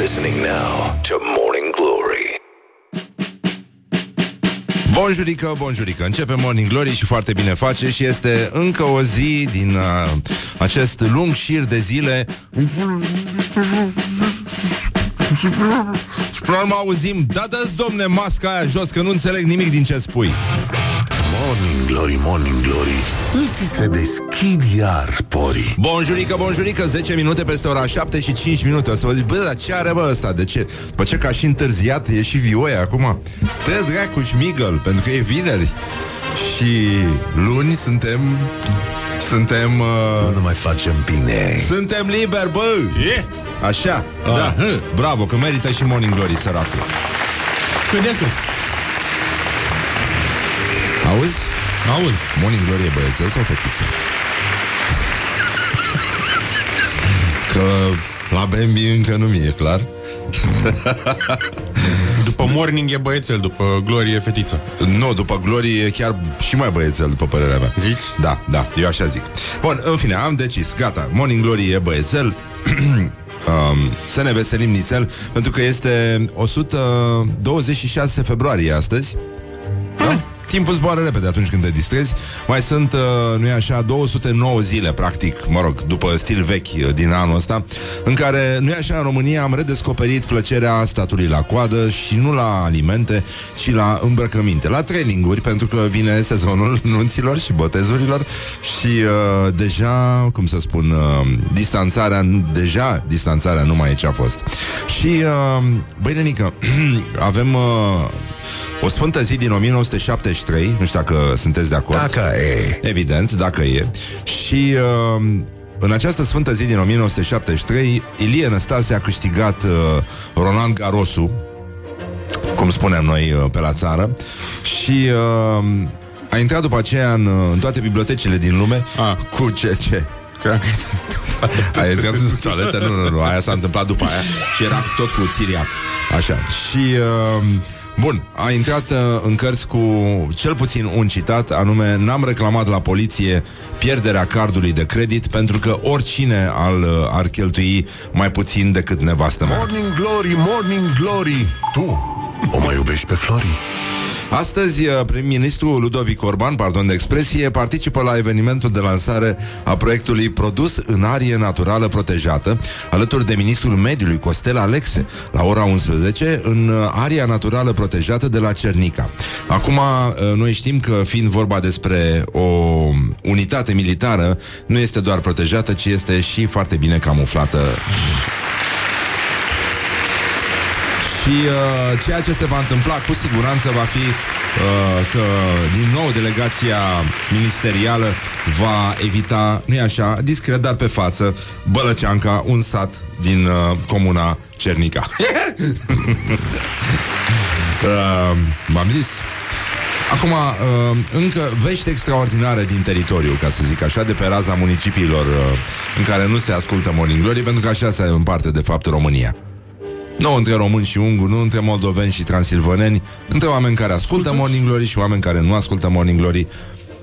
listening now to Morning Glory. Bonjurică, bonjurică Începe Morning Glory și foarte bine face Și este încă o zi din uh, Acest lung șir de zile. Și până la urmă auzim Da, dă domne, masca aia jos Că nu înțeleg nimic din ce spui Morning Glory, Morning Glory. Îți se deschid iar porii. Bonjurică, bonjurică 10 minute peste ora 7 și 5 minute O să vă zic, bă, dar ce are bă ăsta? De ce? După ce ca și întârziat E și vioie acum Te dracu șmigăl Pentru că e vineri Și luni suntem Suntem uh, Nu mai facem bine. Suntem liberi, bă E? Așa, da Bravo, că merită și Morning Glory, săracul Cât de cât? Auzi? Aud. Morning Glory e băiețel sau fetiță? Că la Bambi încă nu mi-e clar După morning e băiețel, după glorie e fetiță. Nu, după Glory e chiar și mai băiețel, după părerea mea Zici? Da, da, eu așa zic Bun, în fine, am decis, gata Morning Glory e băiețel um, Să ne veselim nițel Pentru că este 126 februarie astăzi Da? Timpul zboară repede atunci când te distrezi. Mai sunt, uh, nu e așa, 209 zile Practic, mă rog, după stil vechi uh, Din anul ăsta În care, nu e așa, în România am redescoperit Plăcerea statului la coadă Și nu la alimente, ci la îmbrăcăminte La traininguri, pentru că vine sezonul Nunților și botezurilor Și uh, deja, cum să spun uh, Distanțarea, deja Distanțarea nu mai e ce a fost. Și, uh, băi, nenică Avem... Uh, o sfântă zi din 1973 Nu știu dacă sunteți de acord Dacă e. Evident, dacă e Și uh, în această sfântă zi din 1973 Ilie Năstase a câștigat uh, Roland Garosu Cum spunem noi uh, pe la țară Și uh, a intrat după aceea în, uh, în toate bibliotecile din lume Ah. Cu ce, ce? A intrat în toaletă? Nu, nu, nu, aia s-a întâmplat după aia Și era tot cu țiriac Așa Și uh, Bun, a intrat uh, în cărți cu cel puțin un citat Anume, n-am reclamat la poliție Pierderea cardului de credit Pentru că oricine al, uh, ar cheltui Mai puțin decât nevastă mea Morning Glory, Morning Glory. Tu o mai iubești pe Flori? Astăzi, uh, prim-ministrul Ludovic Orban, pardon de expresie, participă la evenimentul de lansare a proiectului Produs în arie naturală protejată, alături de ministrul mediului Costel Alexe, la ora 11, în uh, aria naturală protejată de la Cernica. Acum, uh, noi știm că, fiind vorba despre o unitate militară, nu este doar protejată, ci este și foarte bine camuflată Și uh, ceea ce se va întâmpla cu siguranță va fi uh, că din nou delegația ministerială va evita, nu așa, discret, dar pe față, Bălăceanca, un sat din uh, comuna Cernica. uh, v-am zis. Acum, uh, încă vești extraordinare din teritoriu, ca să zic așa, de pe raza municipiilor uh, în care nu se ascultă Morning Glory, pentru că așa se împarte, de fapt, România. Nu între români și unguri, nu între moldoveni și transilvaneni, între oameni care ascultă Morning Glory și oameni care nu ascultă Morning Glory.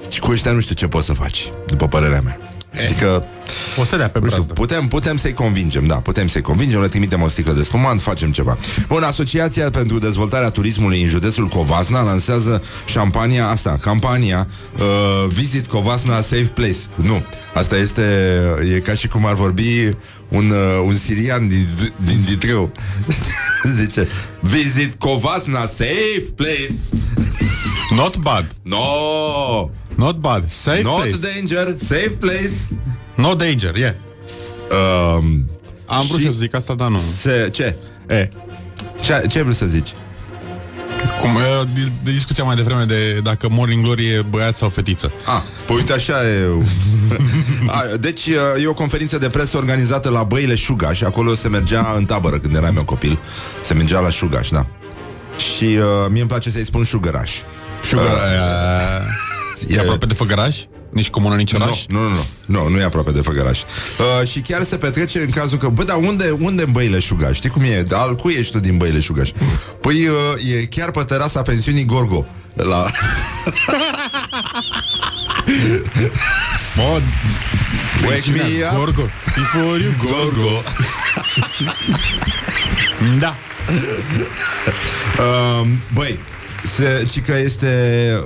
Și cu ăștia nu știu ce poți să faci, după părerea mea. Adică, O să dea pe nu știu, brazdă. putem, putem să-i convingem, da, putem să-i convingem, le trimitem o sticlă de spumant, facem ceva. Bun, Asociația pentru Dezvoltarea Turismului în județul Covasna lansează șampania asta, campania uh, Visit Covasna Safe Place. Nu, asta este, e ca și cum ar vorbi un, uh, un sirian din, din Ditreu. Zice, Visit Covasna Safe Place. Not bad. No, Not bad. Safe not place. danger, safe place. No danger, yeah. Um, Am vrut Și- și... să zic asta, dar nu. se, ce? E, Ce, ce ai vrut să zici? cum, e, de, de discuția mai devreme de dacă Morning Glory e băiat sau fetiță. Ah, păi uite așa e... A, deci e o conferință de presă organizată la Băile Șugaș Acolo se mergea în tabără când eram eu copil Se mergea la Șugaș, da Și uh, mie îmi place să-i spun șugăraș Sugar, Uh, e, e aproape de Făgăraș? Nici comună, nici oraș? Nu, nu, nu, nu, nu e aproape de Făgăraș uh, Și chiar se petrece în cazul că Bă, dar unde, unde în Băile Șugaș? Știi cum e? Al cui ești tu din Băile Șugaș? Păi uh, e chiar pe terasa pensiunii Gorgo la... Mă, Wake me up Gorgo. Before you go. Gorgo Da. Uh, băi, se, ci că este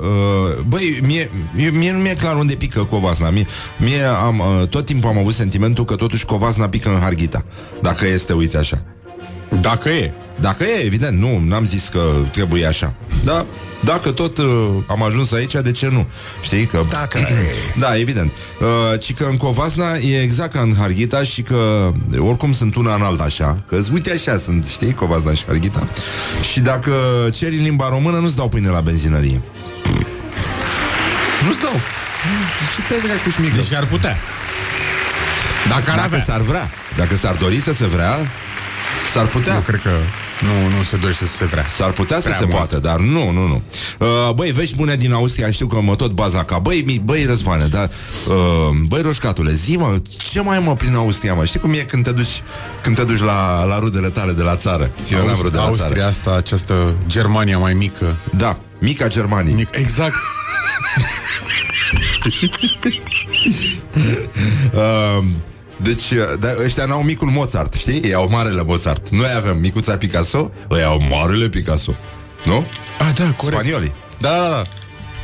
uh, Băi, mie, mie, mie nu mi-e clar unde pică covasna Mie, mie am, uh, tot timpul am avut sentimentul Că totuși covasna pică în Harghita Dacă este, uite așa Dacă e. Dacă e, evident, nu, n-am zis că trebuie așa Da, dacă tot uh, am ajuns aici, de ce nu? Știi că... Dacă e. Da, evident. Uh, ci că în Covasna e exact ca în Harghita și că oricum sunt una în alta așa. Că uite așa sunt, știi, Covasna și Harghita. Și dacă ceri în limba română, nu-ți dau pâine la benzinărie. Nu-ți dau. Ce te cu șmică? Deci ar putea. Dacă ar Dacă avea. s-ar vrea. Dacă s-ar dori să se vrea, s-ar putea. Eu cred că nu, nu se dorește să se vrea. S-ar putea să Prea se mult. poată, dar nu, nu, nu. Uh, băi, vești bune din Austria, știu că mă tot baza ca Băi, mi, băi, Răzvane, dar uh, Băi, Roșcatule, zi mă, ce mai ai, mă prin Austria, mă? Știi cum e când te duci Când te duci la, la rudele tale de la țară Că Eu n-am rude la Austria țară asta, această Germania mai mică. Da, mica Germanie Mic, exact. uh, Deci, uh, da, ăștia n-au micul Mozart, știi? Ei au marele Mozart Noi avem micuța Picasso, ei au marele Picasso Nu? Ah, da, corect. Spaniolii Da, da, da.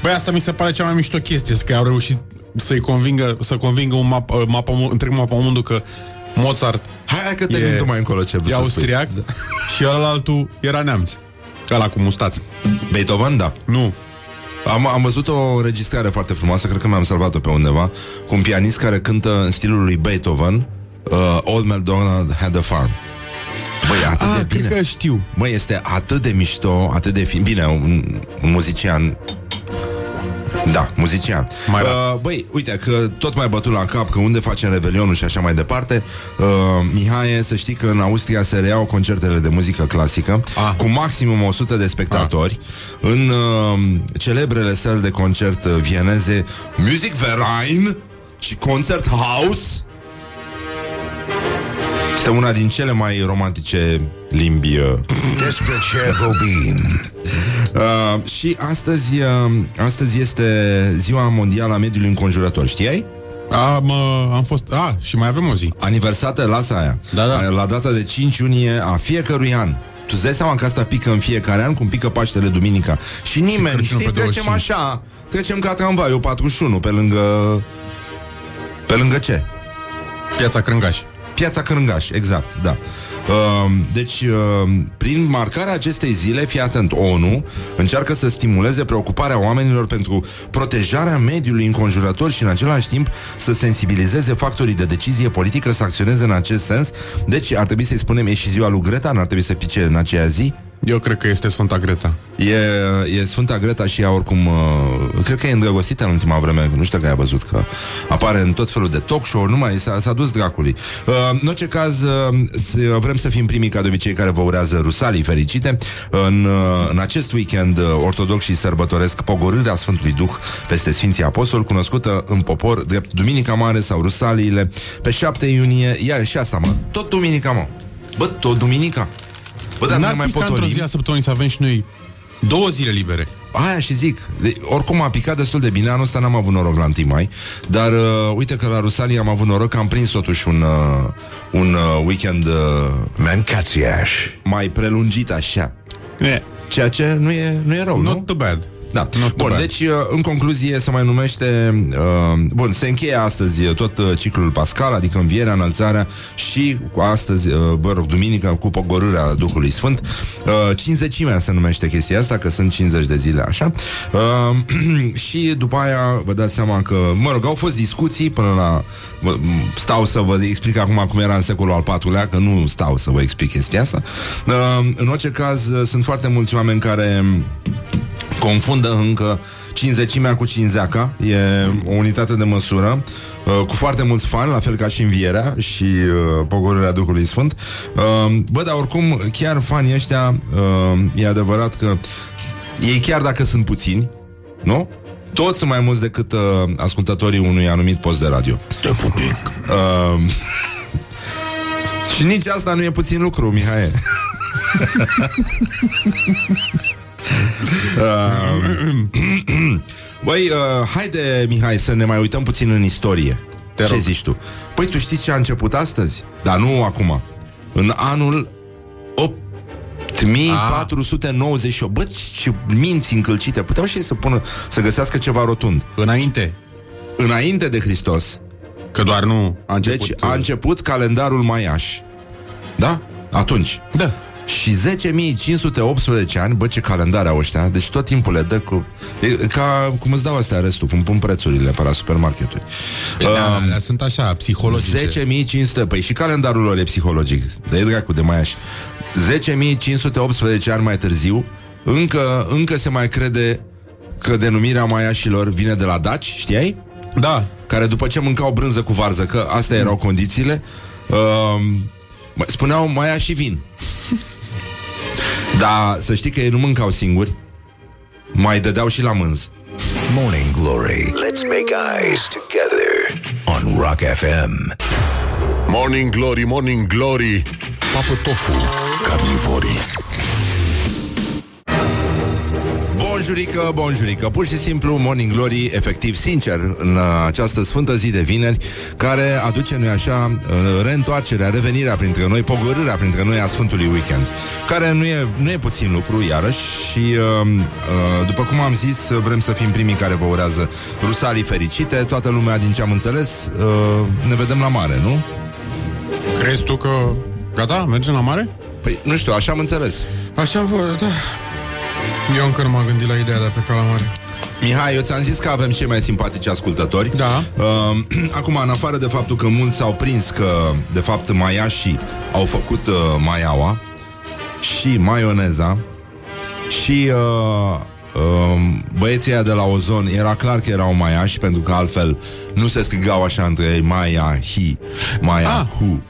Băi, asta mi se pare cea mai mișto chestie, că au reușit să-i convingă, să convingă un map, uh, mapa, întreg mapa mondul că Mozart Hai, hai că termin E- tu mai încolo ce vrei e să austriac spui. și ălaltul era neamț. Ăla cu mustață. Beethoven, da Nu. Am, am văzut o înregistrare foarte frumoasă, cred că mi-am salvat-o pe undeva, cu un pianist care cântă în stilul lui Beethoven, uh, Old MacDonald Had a Farm. Băi, atât Ah, de bine. cred că știu. Băi, este atât de mișto, atât de fin. Bine, un, un muzician da, muzician. Mai uh, băi, uite, că tot mai bătut la cap că unde facem revelionul și așa mai departe. Uh, Mihai, să știi că în Austria se reiau concertele de muzică clasică Ah. cu maximum 100 de spectatori în uh, celebrele săli de concert uh, vieneze Music Verein și Concert House. Este una din cele mai romantice limbi uh, Despre ce vorbim? Uh, și astăzi, uh, astăzi este ziua mondială a mediului înconjurător, știai? Am, uh, am fost... Ah, și mai avem o zi. Aniversată, lasă aia. Da, da. Uh, La data de 5 iunie a fiecărui an. Tu îți dai seama că asta pică în fiecare an, cum pică Paștele Duminica. Și nimeni, Crăciunul știi, pe trecem 25. așa, trecem ca tramvaiul 41 pe lângă... Pe lângă ce? Piața Crângaș. Piața Crângaș, exact, da. Uh, deci, uh, prin marcarea acestei zile, fii atent, ONU încearcă să stimuleze preocuparea oamenilor pentru protejarea mediului înconjurător și în același timp să sensibilizeze factorii de decizie politică să acționeze în acest sens. Deci, ar trebui să-i spunem, e și ziua lui Greta, n-ar trebui să pice în aceea zi. Eu cred că este Sfânta Greta. E, e Sfânta Greta și ea oricum uh, Cred că e îndrăgostită în ultima vreme Nu știu dacă ai văzut că apare în tot felul de talk show Nu mai s-a, s-a dus dracului. Uh, În orice caz uh, s- Vrem să fim primii ca de obicei care vă urează rusalii fericite. În, uh, în acest weekend uh, Ortodoxii sărbătoresc pogorârea Sfântului Duh Peste Sfinții Apostoli Cunoscută în popor drept Duminica Mare sau Rusaliile Pe 7 iunie Ia și asta mă Tot Duminica mă. Bă, tot Duminica Bă, dar nu N-ar ne mai pica într-o potolim zi a săptămânii să avem și noi două zile libere. Aia și zic, de, oricum a picat destul de bine Anul ăsta n-am avut noroc la 1 mai Dar uh, uite că la Rusalii am avut noroc Că am prins totuși un, uh, un uh, weekend uh, Mancațiaș. mai prelungit așa Yeah. Ceea ce nu e, nu e rău, nu? Not too bad. Da. Not Bun, bad. deci, uh, în concluzie, se mai numește... Uh, bun, se încheie astăzi uh, tot uh, ciclul pascal, adică învierea, înălțarea și cu astăzi, uh, bă rog, duminică, cu pogorârea Duhului Sfânt. Uh, cinzecimea se numește chestia asta, că sunt 50 de zile, așa. Uh, și după aia, vă dați seama că, mă rog, au fost discuții până la... Mă, m- stau să vă explic acum cum era în secolul al IV-lea, că nu stau să vă explic chestia asta. Uh, în orice caz, uh, sunt foarte mulți oameni care confundă încă cinzecimea cu cinzeaca E o unitate de măsură uh, Cu foarte mulți fani, la fel ca și învierea Și uh, pogorârea Duhului Sfânt uh, Bă, dar oricum Chiar fanii ăștia uh, E adevărat că Ei chiar dacă sunt puțini Nu? Toți sunt mai mulți decât uh, ascultătorii unui anumit post de radio Te pupic. uh, Și nici asta nu e puțin lucru, Mihai Uh, Băi, uh, haide, Mihai, să ne mai uităm puțin în istorie. Te ce rog. zici tu? Păi, tu știți ce a început astăzi? Dar nu acum. în anul 8498. Bă, ce minți încălcite. Puteau și ei să pună, să găsească ceva rotund. Înainte. Înainte de Hristos. Că doar nu a început... Deci a început calendarul maiaș. Da? Atunci. Da. Și 10.518 ani, bă, ce calendare au ăștia, deci tot timpul le dă cu... E ca cum îți dau astea restul, cum pun prețurile pe la supermarketuri. Da, uh, alea sunt așa, psihologice. 10.500, păi și calendarul lor e psihologic, de dracu de maiaș. 10.518 ani mai târziu, încă, încă se mai crede că denumirea maiașilor vine de la daci, știai? Da. Care după ce mâncau brânză cu varză, că astea erau condițiile, uh, spuneau maia și vin. Dar să știi că ei nu mâncau singuri, mai dădeau și la mânz. Morning Glory. Let's make eyes together on Rock FM. Morning Glory, Morning Glory. Papă tofu, carnivorii. Bonjurică, bonjurică. Pur și simplu Morning Glory Efectiv, sincer, în această sfântă zi de vineri Care aduce, noi așa Reîntoarcerea, revenirea printre noi Pogorârea printre noi a Sfântului Weekend Care nu e, nu e puțin lucru, iarăși Și uh, uh, după cum am zis Vrem să fim primii care vă urează Rusalii fericite, toată lumea din ce am înțeles uh, Ne vedem la mare, nu? Crezi tu că Gata, mergem la mare? Păi, nu știu, așa am înțeles. Așa vor, da eu încă nu m-am gândit la ideea de a pleca la mare. Mihai, eu ți-am zis că avem cei mai simpatici ascultători. Da. Uh, acum, în afară de faptul că mulți s-au prins că, de fapt, maiașii au făcut uh, maiaua și maioneza și uh, uh, băieții de la Ozon, era clar că erau maiași, pentru că altfel nu se strigau așa între ei Maia, Hi, Maia, ah. Hu.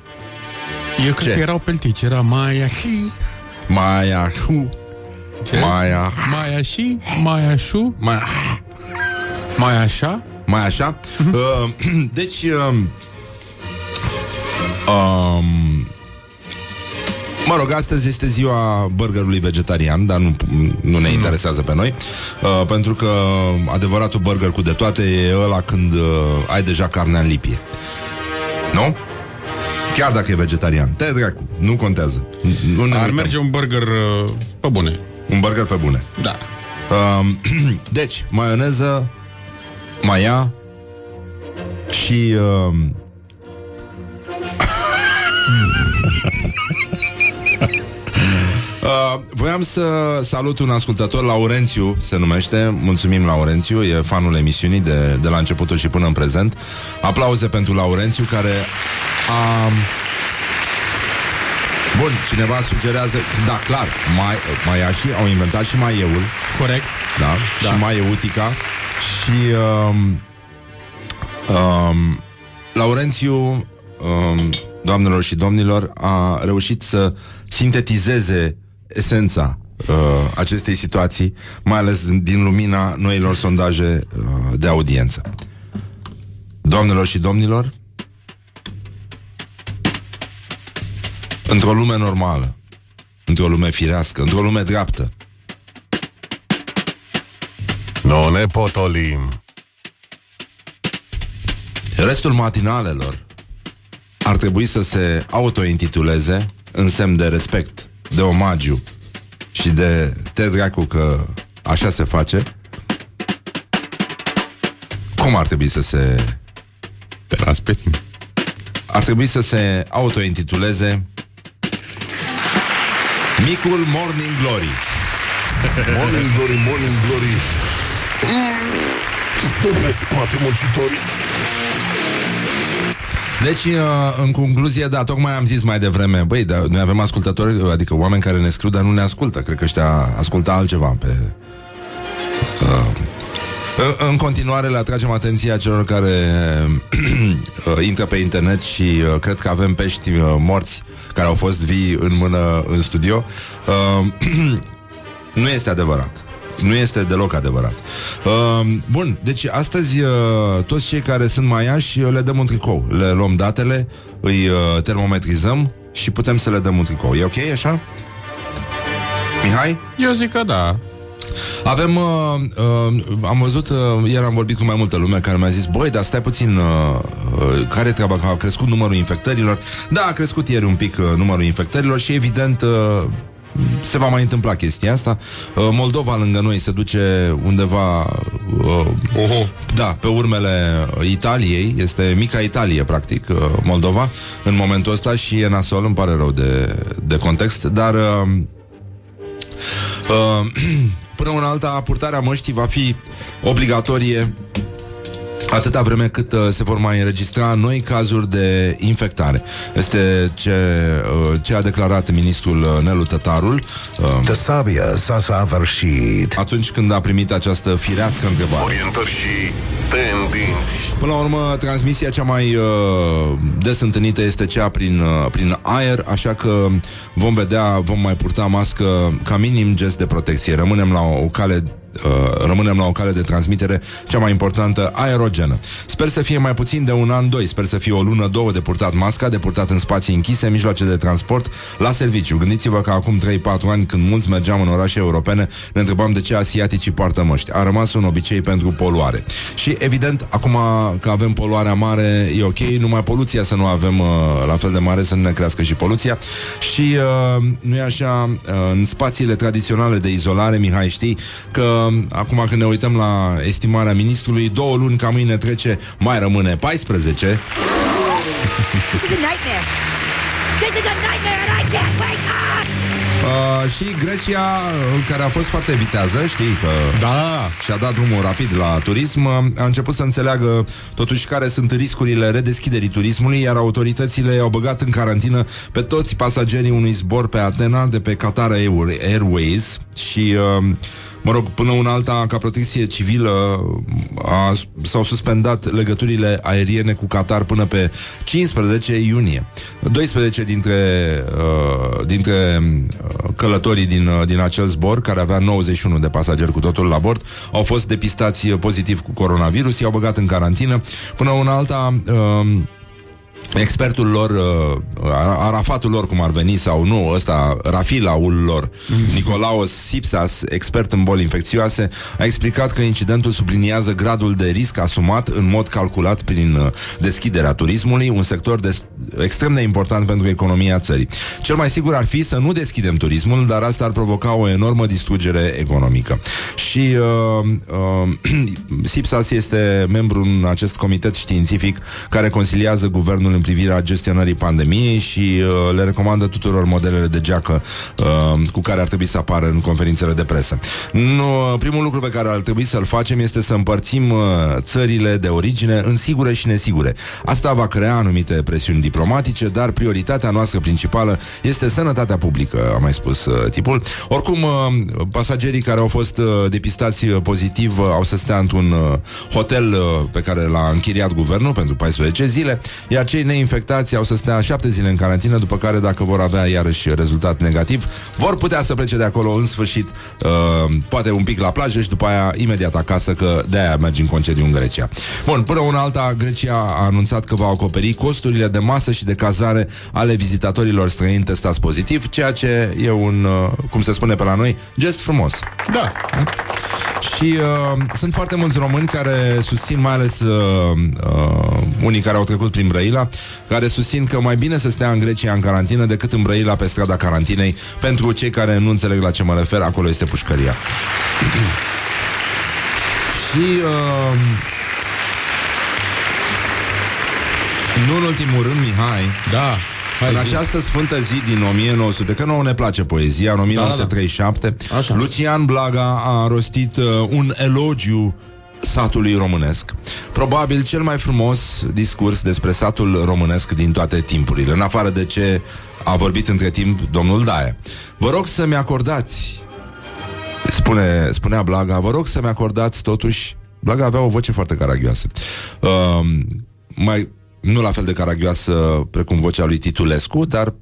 Eu cred Ce? că erau peltici, era Maia, Hi. Maia, Hu. Ce? Maia. Maia și? Maia șu? Mai... Mai așa? Mai așa? Uh-huh. Uh, deci... Uh, um, Mă rog, astăzi este ziua burgerului vegetarian, dar nu, nu ne interesează pe noi, uh, pentru că adevăratul burger cu de toate e ăla când uh, ai deja carnea în lipie. Nu? Chiar dacă e vegetarian. Te dracu, nu contează. Nu ne Ar uităm. merge un burger uh, pe bune. Un burger pe bune. Da. Um, deci, maioneză, maia și... Um... Uh, voiam să salut un ascultător, Laurențiu se numește, mulțumim Laurențiu, e fanul emisiunii de, de la începutul și până în prezent. Aplauze pentru Laurențiu care a Bun, cineva sugerează Da, clar, mai, maiașii au inventat și maieul Corect. Da, da. și maieutica Și um, um, Laurențiu um, Doamnelor și domnilor A reușit să sintetizeze Esența uh, acestei situații Mai ales din lumina noilor sondaje uh, De audiență. Doamnelor și domnilor Într-o lume normală, într-o lume firească, într-o lume dreaptă. Nu ne potolim. Restul matinalelor ar trebui să se autointituleze în semn de respect, de omagiu și de te dracu că așa se face. Cum ar trebui să se... Te las pe tine. Ar trebui să se autointituleze Micul Morning Glory. Morning Glory, Morning Glory. Stă pe spate muncitorii. Deci, uh, în concluzie, da, tocmai am zis mai devreme Băi, da, noi avem ascultători Adică oameni care ne scriu, dar nu ne ascultă. Cred că ăștia ascultă altceva pe... Uh, în continuare le atragem atenția celor care uh, intră pe internet și uh, cred că avem pești uh, morți care au fost vii în mână în studio. Uh, nu este adevărat. Nu este deloc adevărat. Uh, bun, deci astăzi uh, toți cei care sunt maiași uh, le dăm un tricou. Le luăm datele, îi uh, termometrizăm și putem să le dăm un tricou. E ok așa? Mihai? Eu zic că da. Avem, uh, uh, am văzut, uh, ieri am vorbit cu mai multă lume care mi-a zis, băi, dar stai puțin, uh, uh, care e treaba, că a crescut numărul infectărilor? Da, a crescut ieri un pic uh, numărul infectărilor și evident uh, se va mai întâmpla chestia asta. Uh, Moldova lângă noi se duce undeva uh, Oho. da, pe urmele Italiei, este mica Italie, practic, uh, Moldova, în momentul ăsta și e nasol, îmi pare rău de, de context, dar uh, uh, până una alta, purtarea măștii va fi obligatorie atâta vreme cât uh, se vor mai înregistra noi cazuri de infectare. Este ce, uh, ce a declarat ministrul uh, Nelu Tătarul uh, Tasabia s-a săvârșit. atunci când a primit această firească întrebare. Orientări și tendinți. Până la urmă, transmisia cea mai uh, des întâlnită este cea prin, uh, prin aer, așa că vom vedea, vom mai purta mască ca minim gest de protecție. Rămânem la o, o cale Uh, rămânem la o cale de transmitere cea mai importantă, aerogenă. Sper să fie mai puțin de un an, doi. Sper să fie o lună, două de purtat masca, de purtat în spații închise, mijloace de transport, la serviciu. Gândiți-vă că acum 3-4 ani, când mulți mergeam în orașe europene, ne întrebam de ce asiaticii poartă măști. A rămas un obicei pentru poluare. Și, evident, acum că avem poluarea mare, e ok, numai poluția să nu avem uh, la fel de mare, să nu ne crească și poluția. Și, uh, nu e așa, uh, în spațiile tradiționale de izolare, Mihai, știi că acum când ne uităm la estimarea ministrului, două luni ca mâine trece, mai rămâne 14. This is a nightmare. This is a nightmare and I can't wake up! Uh, și Grecia, uh, care a fost foarte vitează, știi că Da. și-a dat drumul rapid la turism, uh, a început să înțeleagă totuși care sunt riscurile redeschiderii turismului, iar autoritățile au băgat în carantină pe toți pasagerii unui zbor pe Atena de pe Qatar Air- Airways și uh, Mă rog, până una alta, ca protecție civilă, a, s-au suspendat legăturile aeriene cu Qatar până pe 15 iunie. 12 dintre, uh, dintre uh, călătorii din, uh, din acel zbor, care avea 91 de pasageri cu totul la bord, au fost depistați pozitiv cu coronavirus, i-au băgat în carantină. Până una alta... Uh, expertul lor, uh, arafatul lor, cum ar veni, sau nu, ăsta, rafilaul lor, Nicolaos Sipsas, expert în boli infecțioase, a explicat că incidentul subliniază gradul de risc asumat în mod calculat prin uh, deschiderea turismului, un sector de, extrem de important pentru economia țării. Cel mai sigur ar fi să nu deschidem turismul, dar asta ar provoca o enormă distrugere economică. Și uh, uh, Sipsas este membru în acest comitet științific care consiliază guvernul în privirea gestionării pandemiei și uh, le recomandă tuturor modelele de geacă uh, cu care ar trebui să apară în conferințele de presă. Nu, primul lucru pe care ar trebui să-l facem este să împărțim uh, țările de origine în sigure și nesigure. Asta va crea anumite presiuni diplomatice, dar prioritatea noastră principală este sănătatea publică, a mai spus uh, tipul. Oricum, uh, pasagerii care au fost uh, depistați uh, pozitiv uh, au să stea într-un uh, hotel uh, pe care l-a închiriat guvernul pentru 14 zile, iar cei neinfectați au să stea 7 zile în carantină, după care, dacă vor avea iarăși rezultat negativ, vor putea să plece de acolo în sfârșit, uh, poate un pic la plajă și după aia imediat acasă, că de-aia mergi în concediu în Grecia. Bun, până una alta, Grecia a anunțat că va acoperi costurile de masă și de cazare ale vizitatorilor străini testați pozitiv, ceea ce e un, uh, cum se spune pe la noi, gest frumos. Da. Și uh, sunt foarte mulți români care susțin, mai ales uh, uh, unii care au trecut prin Brăila, care susțin că mai bine să stea în Grecia în carantină decât în Brăila pe strada carantinei. Pentru cei care nu înțeleg la ce mă refer, acolo este pușcăria. Și uh, nu în ultimul rând, Mihai, Da. Hai, în zi. această sfântă zi din 1900, că nouă ne place poezia, în 1937, Așa. Lucian Blaga a rostit uh, un elogiu satului românesc. Probabil cel mai frumos discurs despre satul românesc din toate timpurile, în afară de ce a vorbit între timp domnul Daia. Vă rog să-mi acordați, spune, spunea Blaga, vă rog să-mi acordați totuși Blaga avea o voce foarte caragioasă. Uh, mai, nu la fel de caragioasă precum vocea lui Titulescu, dar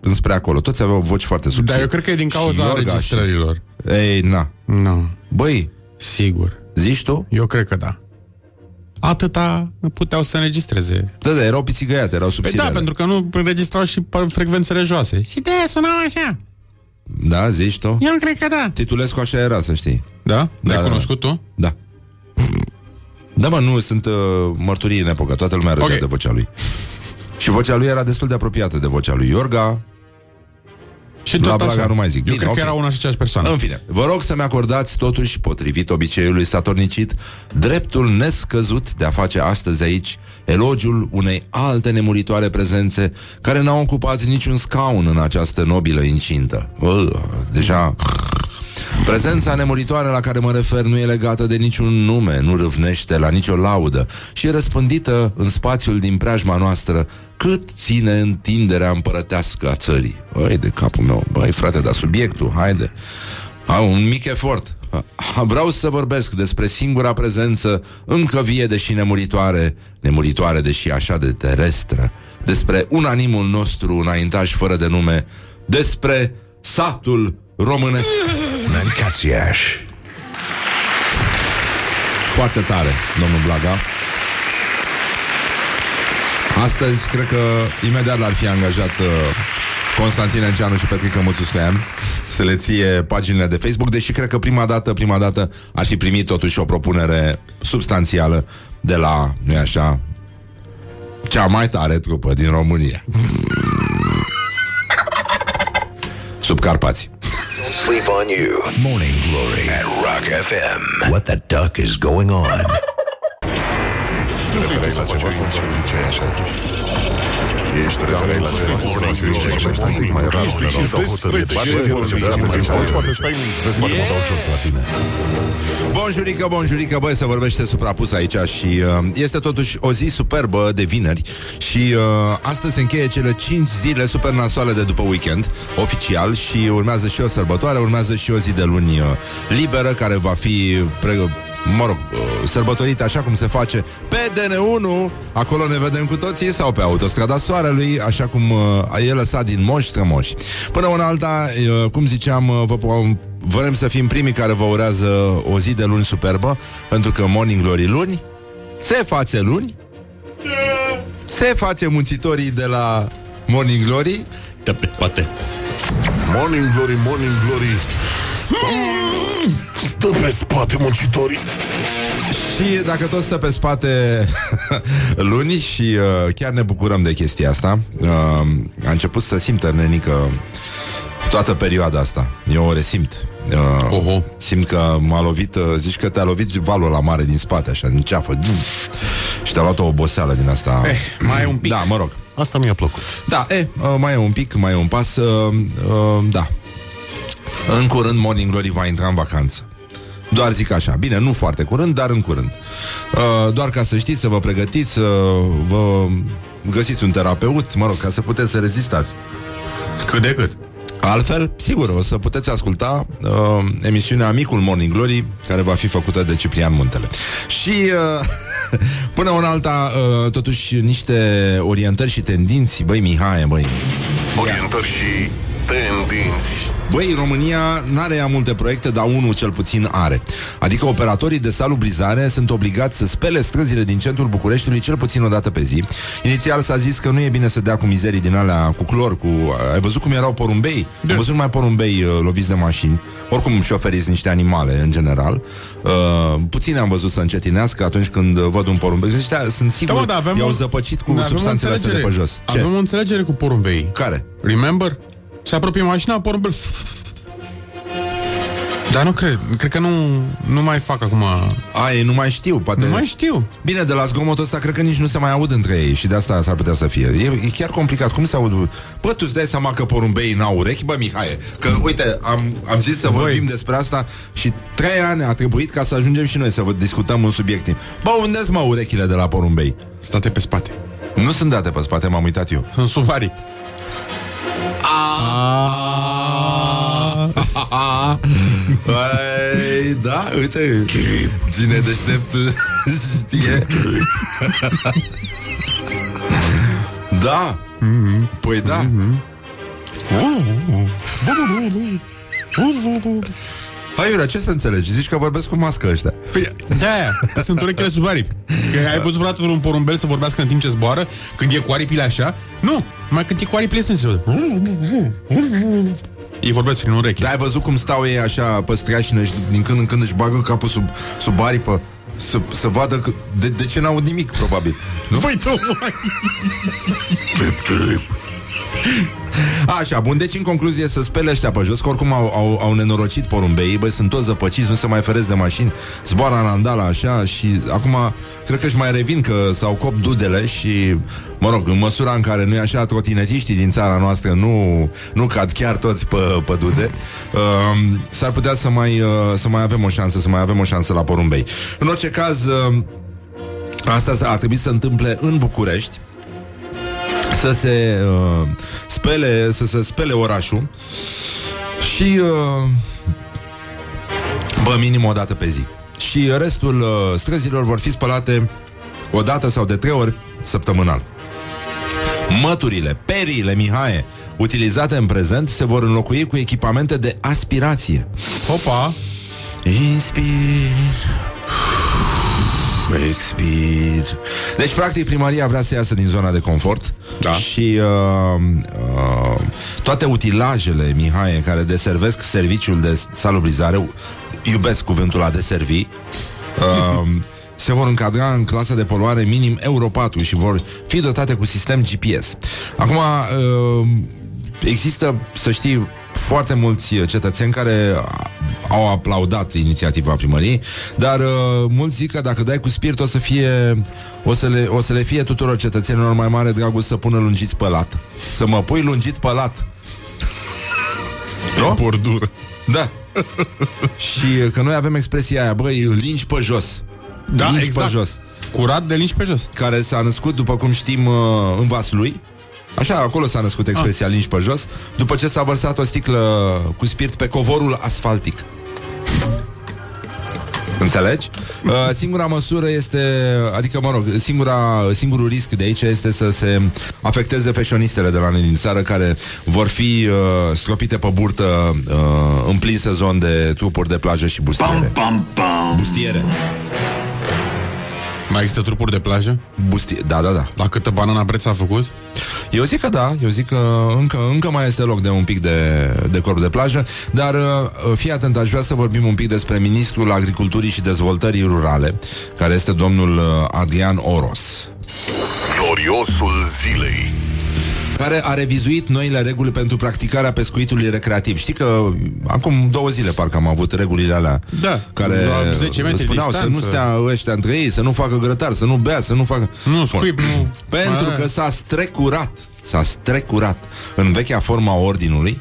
înspre acolo. Toți aveau voci foarte subțiri. Dar eu cred că e din Și cauza Iorgaș înregistrărilor. Și... Ei, na. Nu. Băi, Sigur. zici tu? Eu cred că da. Atâta puteau să înregistreze. Da, da, erau pițigăiate, erau Păi subțiri. da, pentru că nu înregistrau și pe frecvențele joase. Și de aia sunau așa. Da, zici tu? Eu cred că da. Titulescu așa era, să știi. Da? Da, L-ai da, cunoscut tu? Da. Da, mă, nu, sunt uh, mărturii în epocă. Toată lumea râdea Ok. de vocea lui. Și vocea lui era destul de apropiată de vocea lui Iorga. Și La tot Blaga așa. nu mai zic. Eu Bine, cred ok. că era una și aceeași persoană. În fine, vă rog să-mi acordați totuși, potrivit obiceiului statornicit, dreptul nescăzut de a face astăzi aici elogiul unei alte nemuritoare prezențe care n-au ocupat niciun scaun în această nobilă incintă. Uh, deja... Prezența nemuritoare la care mă refer nu e legată de niciun nume, nu râvnește la nicio laudă și e răspândită în spațiul din preajma noastră cât ține întinderea împărătească a țării. Băi, de capul meu, băi, frate, dar subiectul, haide. Au un mic efort. Vreau să vorbesc despre singura prezență încă vie deși nemuritoare, nemuritoare deși așa de terestră, despre unanimul nostru înaintaș fără de nume, despre satul românesc. Mancațiaș. Foarte tare, domnul Blaga. Astăzi, cred că imediat l-ar fi angajat uh, Constantin Enceanu și Petrică Muțu Stoian să le ție paginile de Facebook, deși cred că prima dată, prima dată ar fi primit totuși o propunere substanțială de la, nu așa, cea mai tare trupă din România. Sub Carpați. Sleep on you. Morning Glory at Rock FM. What the duck is going on? Referai Ești referai la ceva sau ce ziceai mai rar să dau hotărâre de Poate stai, vezi, poate mă dau jos la tine. Bonjurică, bonjurică, băi, se vorbește suprapus aici și uh, este totuși o zi superbă de vineri și uh, astăzi se încheie cele 5 zile super nasoale de după weekend, oficial, și urmează și o sărbătoare, urmează și o zi de luni uh, liberă, care va fi pre- mă rog, uh, sărbătorită așa cum se face pe DN1, acolo ne vedem cu toții, sau pe autostrada Soarelui, așa cum uh, e lăsat din moși strămoși. Până una alta, uh, cum ziceam, uh, vă po- vrem să fim primii care vă urează o zi de luni superbă, pentru că Morning Glory luni se face luni, se face muncitorii de la Morning Glory, Dă pe spate. Morning Glory, Morning Glory Stă pe spate muncitorii Și dacă tot stă pe spate luni și uh, chiar ne bucurăm de chestia asta, uh, a început să simtă nenică toată perioada asta. Eu o resimt. Uh, Oho. Simt că m-a lovit, uh, zici că te-a lovit valul la mare din spate, așa, din ceafă. Și te-a luat o oboseală din asta. Eh, mai e un pic. Da, mă rog. Asta mi-a plăcut Da, e, uh, mai e un pic, mai e un pas. Uh, uh, da. În curând Morning Glory va intra în vacanță. Doar zic așa. Bine, nu foarte curând, dar în curând. Uh, doar ca să știți, să vă pregătiți, să vă găsiți un terapeut, mă rog, ca să puteți să rezistați. Cât de cât. Altfel, sigur, o să puteți asculta uh, emisiunea Amicul Morning Glory, care va fi făcută de Ciprian Muntele. Și uh, până una alta, uh, totuși, niște orientări și tendinți, băi, Mihai, băi, Orientări și tendinți Băi, România n-are ea multe proiecte, dar unul cel puțin are. Adică operatorii de salubrizare sunt obligați să spele străzile din centrul Bucureștiului cel puțin o dată pe zi. Inițial s-a zis că nu e bine să dea cu mizerii din alea, cu clor, cu... Ai văzut cum erau porumbei? Am văzut numai porumbei uh, loviți de mașini. Oricum șoferii sunt niște animale, în general. Uh, puține am văzut să încetinească atunci când uh, văd un porumbei. Ăștia sunt sigur, Da, mă, dar avem i-au o- zăpăcit cu Noi avem o substanțele astea de pe înțelegere. jos. Ce? Avem o înțelegere cu porumbei. Care? Remember? Se apropie mașina, porumbel... Dar nu cred. Cred că nu, nu mai fac acum... Ai, nu mai știu, poate... Nu mai știu. Bine, de la zgomotul ăsta cred că nici nu se mai aud între ei și de asta s-ar putea să fie. E, e chiar complicat. Cum se aud? Bă, tu îți dai seama că porumbeii n-au urechi? Bă, Mihai, că uite, am, am zis să Voi. vorbim despre asta și trei ani a trebuit ca să ajungem și noi să vă discutăm un subiect. Bă, unde mă urechile de la porumbei? State pe spate. Nu sunt date pe spate, m-am uitat eu. Sunt sub aripi. Păi, da, uite Cine deștept știe. Da. Păi da Hai, Iurea, ce să înțelegi? Zici că vorbesc cu mască ăștia Păi, de-aia, că sunt urechile sub aripi. Că ai văzut vreodată vreun porumbel să vorbească în timp ce zboară, când e cu aripile așa? Nu, mai când e cu aripile sunt se aude. Ei vorbesc prin ureche. Dar ai văzut cum stau ei așa păstreașină și din când în când își bagă capul sub, sub aripă să, să vadă că, de, de ce n-aud nimic, probabil. Nu? Păi, tocmai. Chip, chip. Așa, bun, deci în concluzie să spele ăștia pe jos, că oricum au, au, au nenorocit porumbeii, băi, sunt toți zăpăciți, nu se mai feresc de mașini, zboară în andala așa și acum cred că își mai revin că s-au cop dudele și, mă rog, în măsura în care nu e așa, trotinetiștii din țara noastră nu, nu cad chiar toți pe, pe dude, uh, s-ar putea să mai, uh, să mai avem o șansă, să mai avem o șansă la porumbei. În orice caz, uh, asta ar trebui să se întâmple în București, să se uh, spele, să se spele orașul și uh, bă, minim o dată pe zi. Și restul uh, străzilor vor fi spălate o dată sau de trei ori săptămânal. Măturile, periile, Mihaie, utilizate în prezent, se vor înlocui cu echipamente de aspirație. Opa! Inspir Expir Deci, practic, primăria vrea să iasă din zona de confort Da. Și uh, uh, toate utilajele, Mihai, care deservesc serviciul de salubrizare Iubesc cuvântul ăla de servi uh, se vor încadra în clasa de poluare minim Euro 4 și vor fi dotate cu sistem GPS. Acum, uh, există, să știi, foarte mulți cetățeni care au aplaudat inițiativa primăriei, dar uh, mulți zic că dacă dai cu spirit o să fie o să le, o să le fie tuturor cetățenilor mai mare dragul să pună lungit pălat. Să mă pui lungit pălat. Nu? Bordură. Da. și uh, că noi avem expresia aia, băi, lingi pe jos. Da, lingi exact. pe jos. Curat de linci pe jos. Care s-a născut, după cum știm, uh, în Vaslui. Așa, acolo s-a născut expresia Ah. lingi pe jos, după ce s-a vărsat o sticlă cu spirit pe covorul asfaltic. Înțelegi? Uh, singura măsură este, adică, mă rog, singura, singurul risc de aici este să se afecteze feșonistele de la noi din țară care vor fi uh, stropite pe burtă uh, în plin sezon de trupuri de plajă și bustiere. Pam, pam. Bustiere. Mai există trupuri de plajă? Bustiere. Da, da, da. La câtă banana preț a făcut? Eu zic că da, eu zic că încă, încă mai este loc de un pic de, de corp de plajă, dar uh, fii atent, aș vrea să vorbim un pic despre Ministrul Agriculturii și Dezvoltării Rurale, care este domnul uh, Adrian Oros, Gloriosul zilei. Care a revizuit noile reguli pentru practicarea pescuitului recreativ. Știi că acum două zile parcă am avut regulile alea Da, care la 10 metri spuneau să nu distanță. stea ăștia între ei, să nu facă grătar, să nu bea, să nu facă... Nu, scuip, nu. Pentru Mai- că s-a strecurat, s-a strecurat în vechea forma ordinului,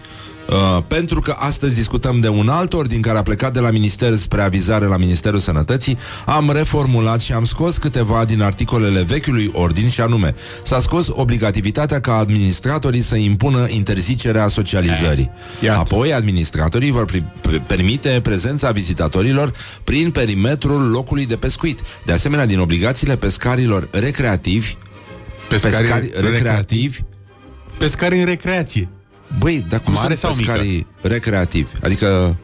uh, pentru că astăzi discutăm de un alt ordin care a plecat de la Minister spre avizare la Ministerul Sănătății, am reformulat și am scos câteva din articolele vechiului ordin și anume, s-a scos obligativitatea ca administratorii să impună interzicerea socializării. iată. Apoi, administratorii vor pri- pe- permite prezența vizitatorilor prin perimetrul locului de pescuit. De asemenea, din obligațiile pescarilor recreativi, Pescari, pescari recreativi, Pescari în recreație. Băi, dar cum Mare sunt sau pescarii recreativi? Adică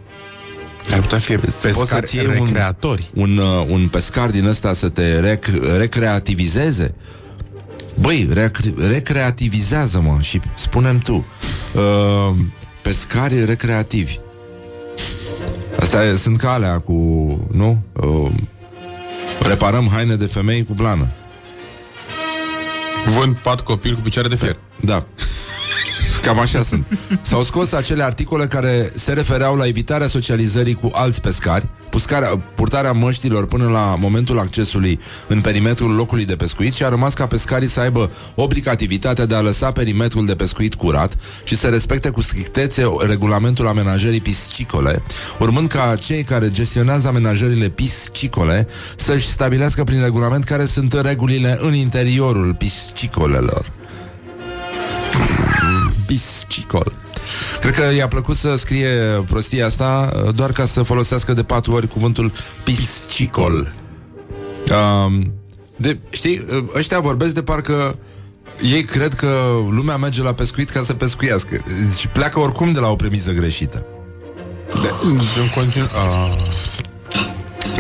Ar putea fi poți pescari să-ți iei un, recreatori. un, uh, un pescar din ăsta să te rec- recreativizeze? Băi, rec- recreativizează-mă și spunem tu. Uh, pescari recreativi. Asta e, sunt ca alea cu, nu? Uh, reparăm haine de femei cu blană. Vând pat copil cu picioare de fier. Da. Cam așa sunt. S-au scos acele articole care se refereau la evitarea socializării cu alți pescari, puscarea, purtarea măștilor până la momentul accesului în perimetrul locului de pescuit și a rămas ca pescarii să aibă obligativitatea de a lăsa perimetrul de pescuit curat și să respecte cu strictețe regulamentul amenajării piscicole, urmând ca cei care gestionează amenajările piscicole să-și stabilească prin regulament care sunt regulile în interiorul piscicolelor piscicol. Cred că i-a plăcut să scrie prostia asta uh, doar ca să folosească de patru ori cuvântul piscicol. Um, de, știi, uh, ăștia vorbesc de parcă ei cred că lumea merge la pescuit ca să pescuiască și pleacă oricum de la o premiză greșită. În, continu- a,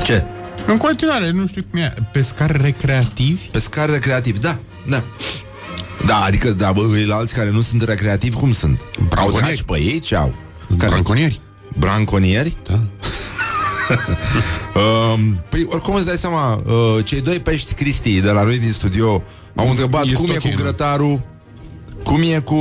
Ce? în continuare, nu știu cum e. Pescari recreativi? Pescar recreativ, da, da. Da, adică, da, bă, la alți care nu sunt recreativi, cum sunt? Au Braconieri. dragi pe ei, ce au? Care? Branconieri. Branconieri? Da. uh, pri, oricum îți dai seama, uh, cei doi pești Cristi de la noi din studio au întrebat Este cum e ok, cu nu? grătarul, cum e cu,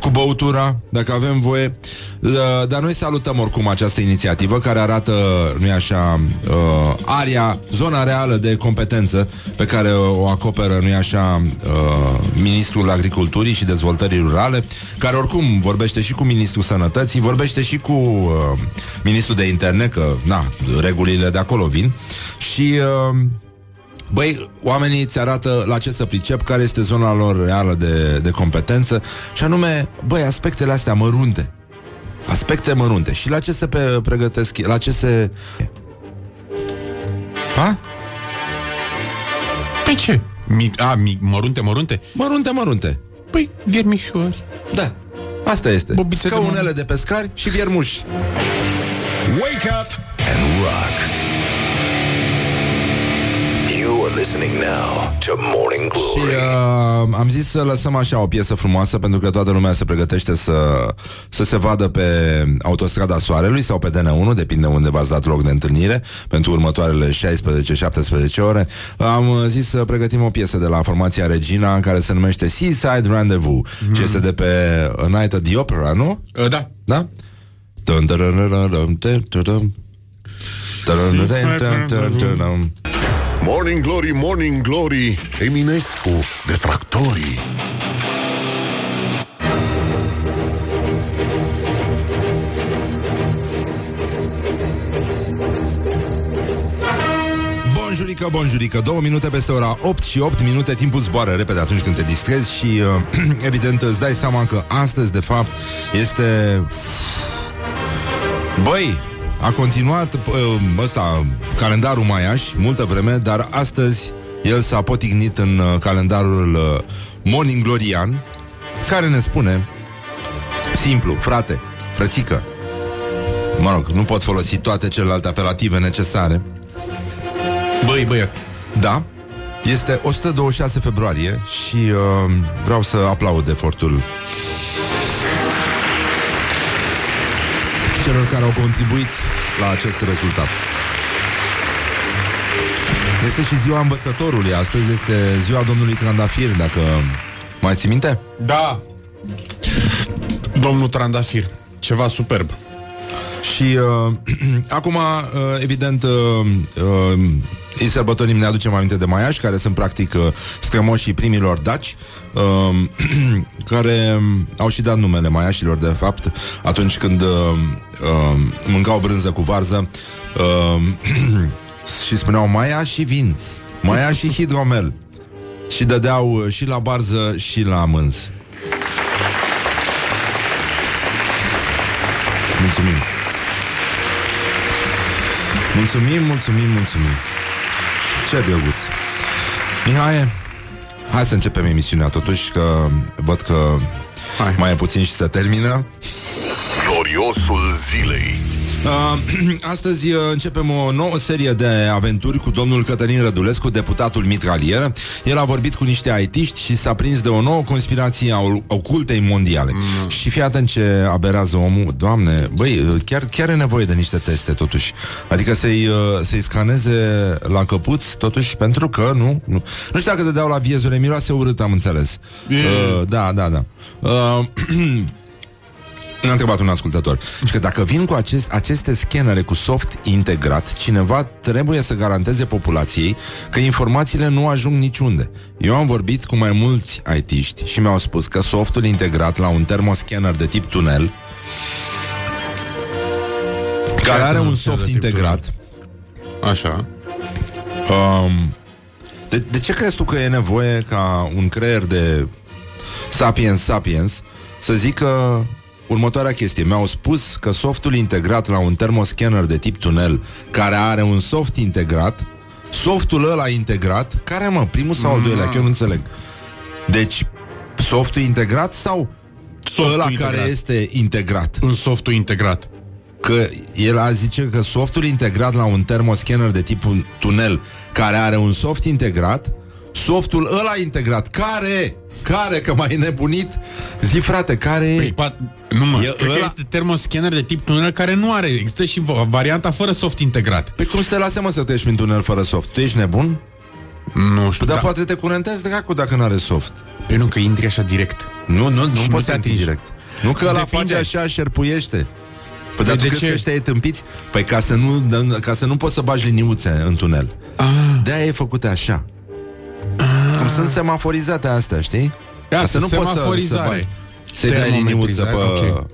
cu băutura, dacă avem voie. Uh, dar noi salutăm oricum această inițiativă care arată, nu așa, uh, aria, zona reală de competență pe care o acoperă, nu așa, uh, Ministrul Agriculturii și Dezvoltării Rurale, care oricum vorbește și cu Ministrul Sănătății, vorbește și cu uh, Ministrul de Interne, că, na, regulile de acolo vin. Și... Uh, Băi, oamenii îți arată la ce să pricep, care este zona lor reală de, de competență și anume, băi, aspectele astea mărunte. Aspecte mărunte. Și la ce se pe, pregătesc, la ce se... Ha? Păi ce? Mic, a, mic, mărunte, mărunte? Mărunte, mărunte. Păi, viermișori. Da. Asta este. Bobițe de Scaunele mămă. de pescari și viermuși. Wake up and rock. You are listening now to Morning Și Glory. uh, am zis să lăsăm așa o piesă frumoasă Pentru că toată lumea se pregătește să, să se vadă pe autostrada Soarelui Sau pe DN1, depinde unde v-ați dat loc de întâlnire Pentru următoarele 16-17 ore Am uh, zis să pregătim o piesă de la formația Regina Care se numește Seaside Rendezvous mm. Ce este de pe A Night at the Opera, nu? Uh, da. Da? Dun, dun, dun, dun, dun, dun, dun, Morning Glory, Morning Glory Eminescu, detractorii. Bonjurică, bonjurică, două minute peste ora 8 și 8 minute Timpul zboară repede atunci când te distrezi Și uh, evident îți dai seama că astăzi de fapt este Băi, a continuat uh, ăsta, calendarul maiaș multă vreme Dar astăzi el s-a potignit în uh, calendarul uh, Morning Glorian Care ne spune Simplu, frate, frățică Mă rog, nu pot folosi toate celelalte apelative necesare Băi, băiat. da, este 126 februarie și uh, vreau să aplaud efortul celor care au contribuit la acest rezultat. Este și ziua învățătorului. Astăzi este ziua domnului Trandafir, dacă mai ții minte? Da. Domnul Trandafir. Ceva superb. Și uh, acum, uh, evident, uh, uh, îi sărbătorim, ne aducem aminte de Maiași, care sunt practic uh, strămoșii primilor daci, uh, care um, au și dat numele Maiașilor, de fapt, atunci când uh, uh, mâncau brânză cu varză uh, și spuneau Maia și vin, Maia și hidromel. Și dădeau uh, și la barză și la mânz. Mulțumim! Mulțumim, mulțumim, mulțumim. Ce drăguț. Mihai, hai să începem emisiunea totuși, că văd că Hai. mai e puțin și să termină. Gloriosul zilei Uh, astăzi uh, începem o nouă serie de aventuri cu domnul Cătălin Rădulescu, deputatul mitralier. El a vorbit cu niște aitiști și s-a prins de o nouă conspirație a o- ocultei mondiale. Mm. Și fii atent ce aberează omul. Doamne, băi, uh, chiar, chiar e nevoie de niște teste, totuși. Adică să-i, uh, să-i scaneze la căpuț, totuși, pentru că, nu, nu. Nu știu dacă dădeau la viezule, miroase urât, am înțeles. Uh, da, da, da. Uh, Ne-a întrebat un ascultător. Și că dacă vin cu acest, aceste scanere cu soft integrat Cineva trebuie să garanteze populației Că informațiile nu ajung niciunde. Eu am vorbit cu mai mulți IT-ști Și mi-au spus că softul integrat La un termoscanner de tip tunel Care are un soft de tip integrat. Așa. um, de, de ce crezi tu că e nevoie Ca un creier de Sapiens Sapiens Să zică următoarea chestie. Mi-au spus că softul integrat la un termoscanner de tip tunel, care are un soft integrat, softul ăla integrat, care mă, primul sau al doilea, că eu nu înțeleg. Deci, softul integrat sau Softul ăla integrat. care este integrat? În softul integrat. Că el a zice că softul integrat la un termoscanner de tip un tunel, care are un soft integrat, softul ăla integrat, care, care, că mai nebunit, zi frate, care e? Păi, pa- Nu mă, E cred că ăla- este termoscanner de tip tunel care nu are. Există și va- varianta fără soft integrat. Pe cum să te lase, mă, să treci prin tunel fără soft? Tu ești nebun? Nu știu, Păi, dar da. poate te curentezi dracu dacă nu are soft. Pe nu că intri așa direct. Nu, nu, nu nu poți te să intri atingi. direct. Nu că ăla Depinde. face așa, șerpuiește. Păi, dar tu de crezi ce? că ăștia e tâmpiți? Păi ca să nu, ca să nu poți să bagi liniuțe în tunel. Ah. De-aia e făcute așa. Cum sunt semaforizate astea, știi? Ca Iată, să nu poți să, să semaforizare. bagi. Să-i dai liniuță pe... Termometrizare, ok.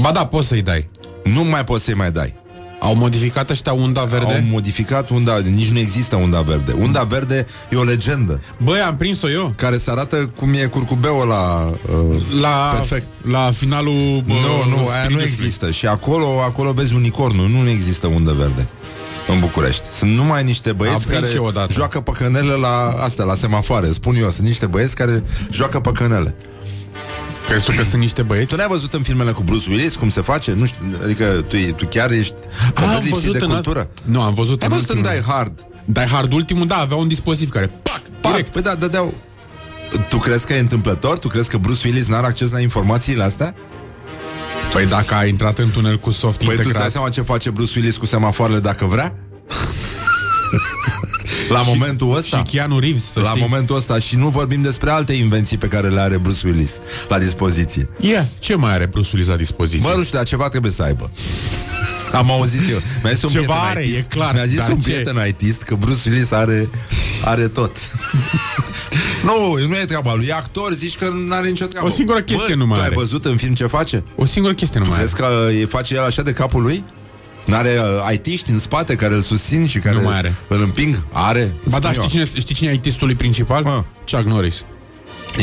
Ba da, poți să-i dai. Nu mai poți să-i mai dai. Au modificat ăștia unda Au verde? modificat unda, nici nu există unda verde. Unda verde e o legendă Băi, am prins-o eu. care se arată cum e curcubeul la... Uh, La, Perfect. la finalul bă, nu, nu, aia nu Spiritului. există. Și acolo, acolo vezi unicornul, nu există undă verde. În București. Sunt numai niște Am băieți prins care și eu odată. joacă păcănele la astea, la semafoare. Spun eu, sunt niște băieți care joacă păcănele. Crezi tu că sunt niște băieți? Tu n-ai văzut în filmele cu Bruce Willis cum se face? Nu știu, adică tu, tu chiar ești am complet lipsit văzut de în cultură. alt- Nu, am văzut Ai în văzut în ultimul. Die Hard? Die Hard ultimul, da, avea un dispozitiv care, pac, Pac, direct. Păi da, dădeau... Tu crezi că e întâmplător? Tu crezi că Bruce Willis n-are acces la informațiile astea? Păi dacă a intrat în tunel cu soft Păi tu îți dai integrat, seama ce face Bruce Willis cu semafoarele dacă vrea? La momentul ăsta? și Keanu Reeves, să La știi. momentul ăsta și nu vorbim despre alte invenții pe care le are Bruce Willis la dispoziție. Yeah. Ce mai are Bruce Willis la dispoziție? Mă, nu știu, dar ceva trebuie să aibă. Am auzit eu. Mi-a zis un Ceva prieten are, ITist, e clar, Mi-a zis dar un ce? prieten ITist că Bruce Willis are, are tot. nu, nu e treaba lui. E actor, zici că nu are nicio treabă. O singură chestie Bă, nu mai tu ai are. văzut în film ce face? O singură chestie nu mai are. Crezi că e face el așa de capul lui? N-are uh, IT-ști în spate care îl susțin și care Nu mai are. îl împing? Are. Ba da, Spun știi eu. cine, știi cine e artistul principal? Ah. Chuck Norris.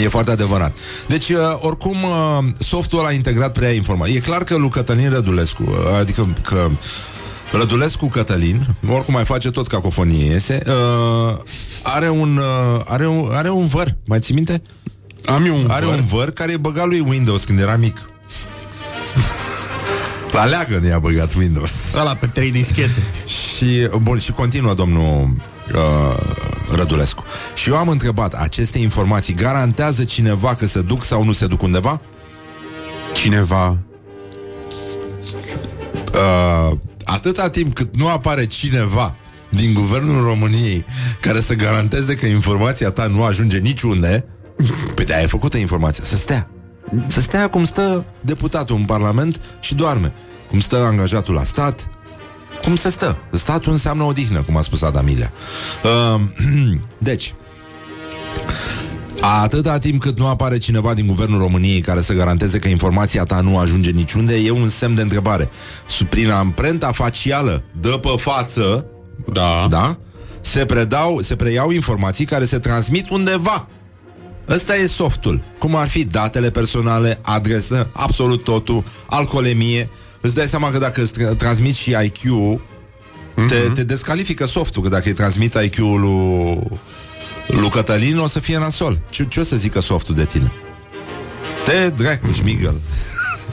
E foarte adevărat. Deci, uh, oricum, uh, softul ăla integrat preia informații. E clar că lui Cătălin Rădulescu, uh, adică că Rădulescu Cătălin, oricum mai face tot cacofonie iese, uh, are un, uh, are un, are un văr, mai ții minte? Am eu un Are văr. un văr care e băgat lui Windows când era mic. La leagă ne-a băgat Windows. Ăla pe trei dischete. Și, bun, și continuă domnul uh, Rădulescu. Și eu am întrebat, aceste informații garantează cineva că se duc sau nu se duc undeva? Cineva Uh, atâta timp cât nu apare cineva din guvernul României care să garanteze că informația ta nu ajunge niciunde, pe de ai făcută informația, să stea. Să stea cum stă deputatul în Parlament și doarme. Cum stă angajatul la stat, cum se stă. Statul înseamnă odihnă, cum a spus Adam Ilea. Uh, deci, Atâta timp cât nu apare cineva din guvernul României care să garanteze că informația ta nu ajunge niciunde, e un semn de întrebare. Sub- Prin amprenta facială de pe față, Da. da? Se predau, se preiau informații care se transmit undeva. Ăsta e softul. Cum ar fi datele personale, adresă, absolut totul, alcoolemie. Îți dai seama că dacă îți tra- transmiți și IQ-ul, te, te descalifică softul, că dacă îi transmit IQ-ul lui, lui Cătălin, o să fie nasol. Ce, ce o să zică softul de tine? Te dracu, șmigăl.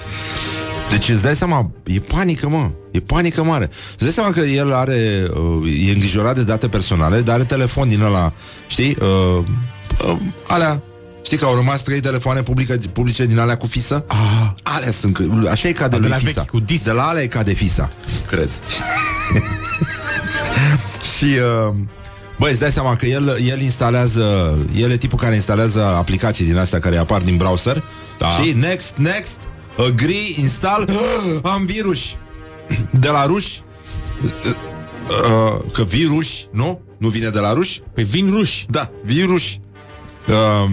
Deci îți dai seama, e panică, mă. E panică mare. Îți dai seama că el are, uh, e îngrijorat de date personale, dar are telefon din ăla, știi? Uh, uh, alea, știi că au rămas trei telefoane publice, publice din alea cu fisă? Ah, Alea sunt, că- așa e ca de de lui la Fisa. vechi, cu disc. De la alea e ca de Fisa, cred. Și uh, Băi, îți dai seama că el, el instalează El e tipul care instalează aplicații din astea Care apar din browser Da. Și next, next Agree, install Am virus De la ruși uh, Că virus, nu? Nu vine de la ruși? Păi vin ruși. Da, virus. Uh,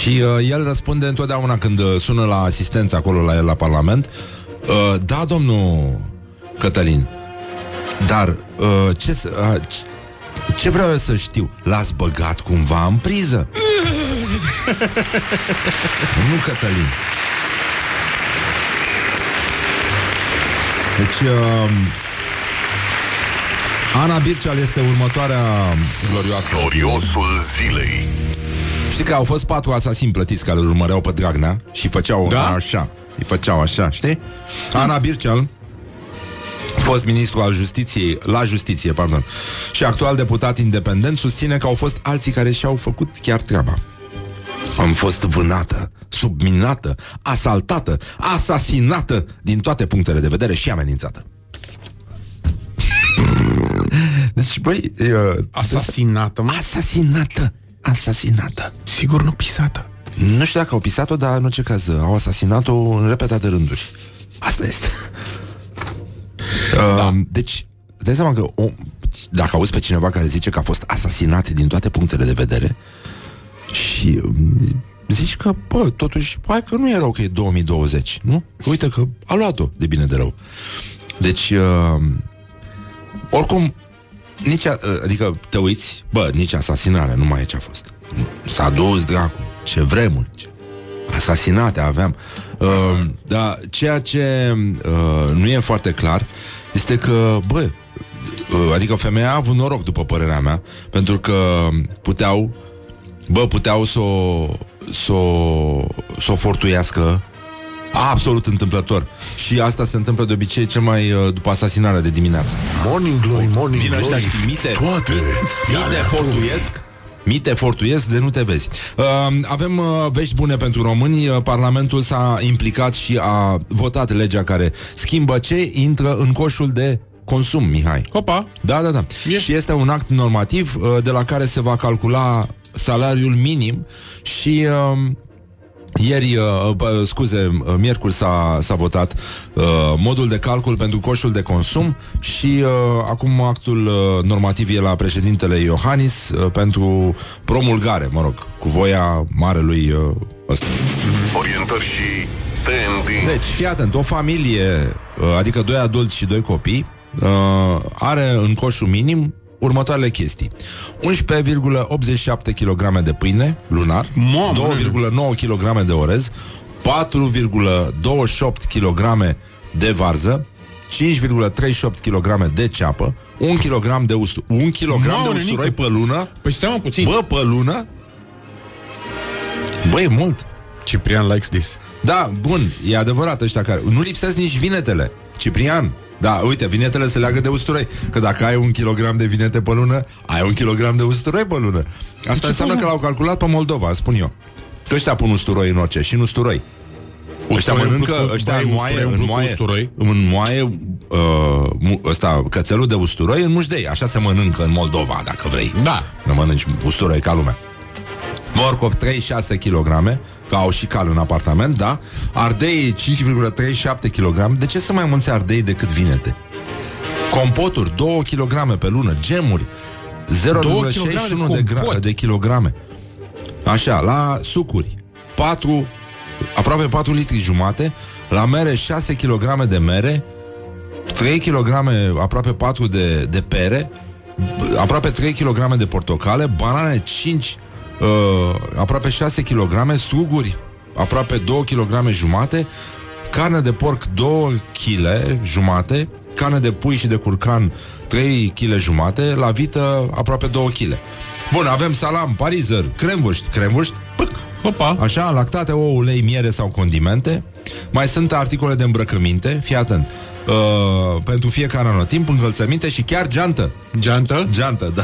și uh, el răspunde întotdeauna când uh, sună la asistență acolo la el la Parlament. Uh, da, domnul Cătălin. Dar uh, ce, să- uh, ce- ce vreau eu să știu? L-ați băgat cumva în priză? nu, Cătălin. Deci, uh, Ana Birceal este următoarea glorioasă. Gloriosul zilei. Știi că au fost patru asasini plătiți care îl urmăreau pe Dragnea și făceau Da? așa. Îi făceau așa, știi? Ana Birceal, fost ministru al justiției, la justiție, pardon, și actual deputat independent, susține că au fost alții care și-au făcut chiar treaba. Am fost vânată subminată, asaltată, asasinată din toate punctele de vedere și amenințată. Deci, băi... Uh, Asasinată, mă. Asasinată. Asasinată. Sigur nu pisată. Nu știu dacă au pisat-o, dar în orice caz au asasinat-o în repetate rânduri. Asta este. Da. Uh, deci, dai seama că o, dacă auzi pe cineva care zice că a fost asasinat din toate punctele de vedere și um, zici că, bă, totuși, hai că nu e rău că e 2020, nu? Uite că a luat-o de bine de rău. Deci, uh, oricum, nici, a, uh, adică te uiți, bă, nici asasinarea nu mai e ce a fost. S-a dus, dracu, ce vremuri, ce asasinate aveam. Uh, dar ceea ce uh, nu e foarte clar este că, bă, uh, adică femeia a avut noroc, după părerea mea, pentru că puteau, bă, puteau să o, să o, să o fortuiască absolut întâmplător. Și asta se întâmplă de obicei cel mai uh, după asasinarea de dimineață. Morning Glory, Morning Vin Glory. ăștia și mite, Toate. mite fortuiesc Mite fortuiesc de nu te vezi. Uh, avem uh, vești bune pentru români. Uh, Parlamentul s-a implicat și a votat legea care schimbă ce intră în coșul de consum, Mihai. Opa. Da, da, da. E. Și este un act normativ uh, de la care se va calcula salariul minim și uh, ieri, uh, bă, scuze, uh, miercuri s-a, s-a votat uh, modul de calcul pentru coșul de consum și uh, acum actul uh, normativ e la președintele Iohannis uh, pentru promulgare, mă rog, cu voia marelui uh, ăsta. Orientări și tendinți. Deci, fii atent, o familie, uh, adică doi adulți și doi copii, uh, are în coșul minim următoarele chestii. 11,87 kg de pâine lunar, Mamă! 2,9 kg de orez, 4,28 kg de varză, 5,38 kg de ceapă, 1 kg de usturoi, 1 kg de Mamă, usturoi nenică! pe lună, Păi stai mă puțin. bă, pe lună, bă, e mult. Ciprian likes this. Da, bun, e adevărat ăștia care... Nu lipsesc nici vinetele. Ciprian, da, uite, vinetele se leagă de usturoi. Că dacă ai un kilogram de vinete pe lună, ai un kilogram de usturoi pe lună. Asta înseamnă că l-au calculat pe Moldova, spun eu. Că ăștia pun usturoi în orice și în usturoi. Ăștia Usturoi mănâncă, umplut cu- ăștia băi, înmoaie, usturoi umplut cu înmoaie, usturoi. înmoaie uh, mu- ăsta, cățelul de usturoi în mușdei. Așa se mănâncă în Moldova, dacă vrei. Da. Nu mănânci usturoi ca lumea. Morcov 3,6 kg Că au și cal în apartament, da? Ardei 5,37 kg De ce să mai mulți ardei decât vinete? Compoturi 2 kg pe lună. Gemuri 0,61 de, gra- compot. de kilograme. Așa, la sucuri 4 Aproape 4 litri jumate. La mere 6 kg de mere. 3 kg, aproape 4 de, de pere. Aproape 3 kg de portocale, banane 5, uh, aproape 6 kg, struguri aproape 2 kg jumate, carne de porc 2 kg jumate, carne de pui și de curcan 3 kg jumate, la vită aproape 2 kg. Bun, avem salam, parizer, cremvuști, cremvuști, pâc, Opa. Așa, lactate, ouă, ulei, miere sau condimente. Mai sunt articole de îmbrăcăminte, fii atent. Uh, pentru fiecare anotimp, încălțăminte și chiar geantă. Geantă. Geantă, da.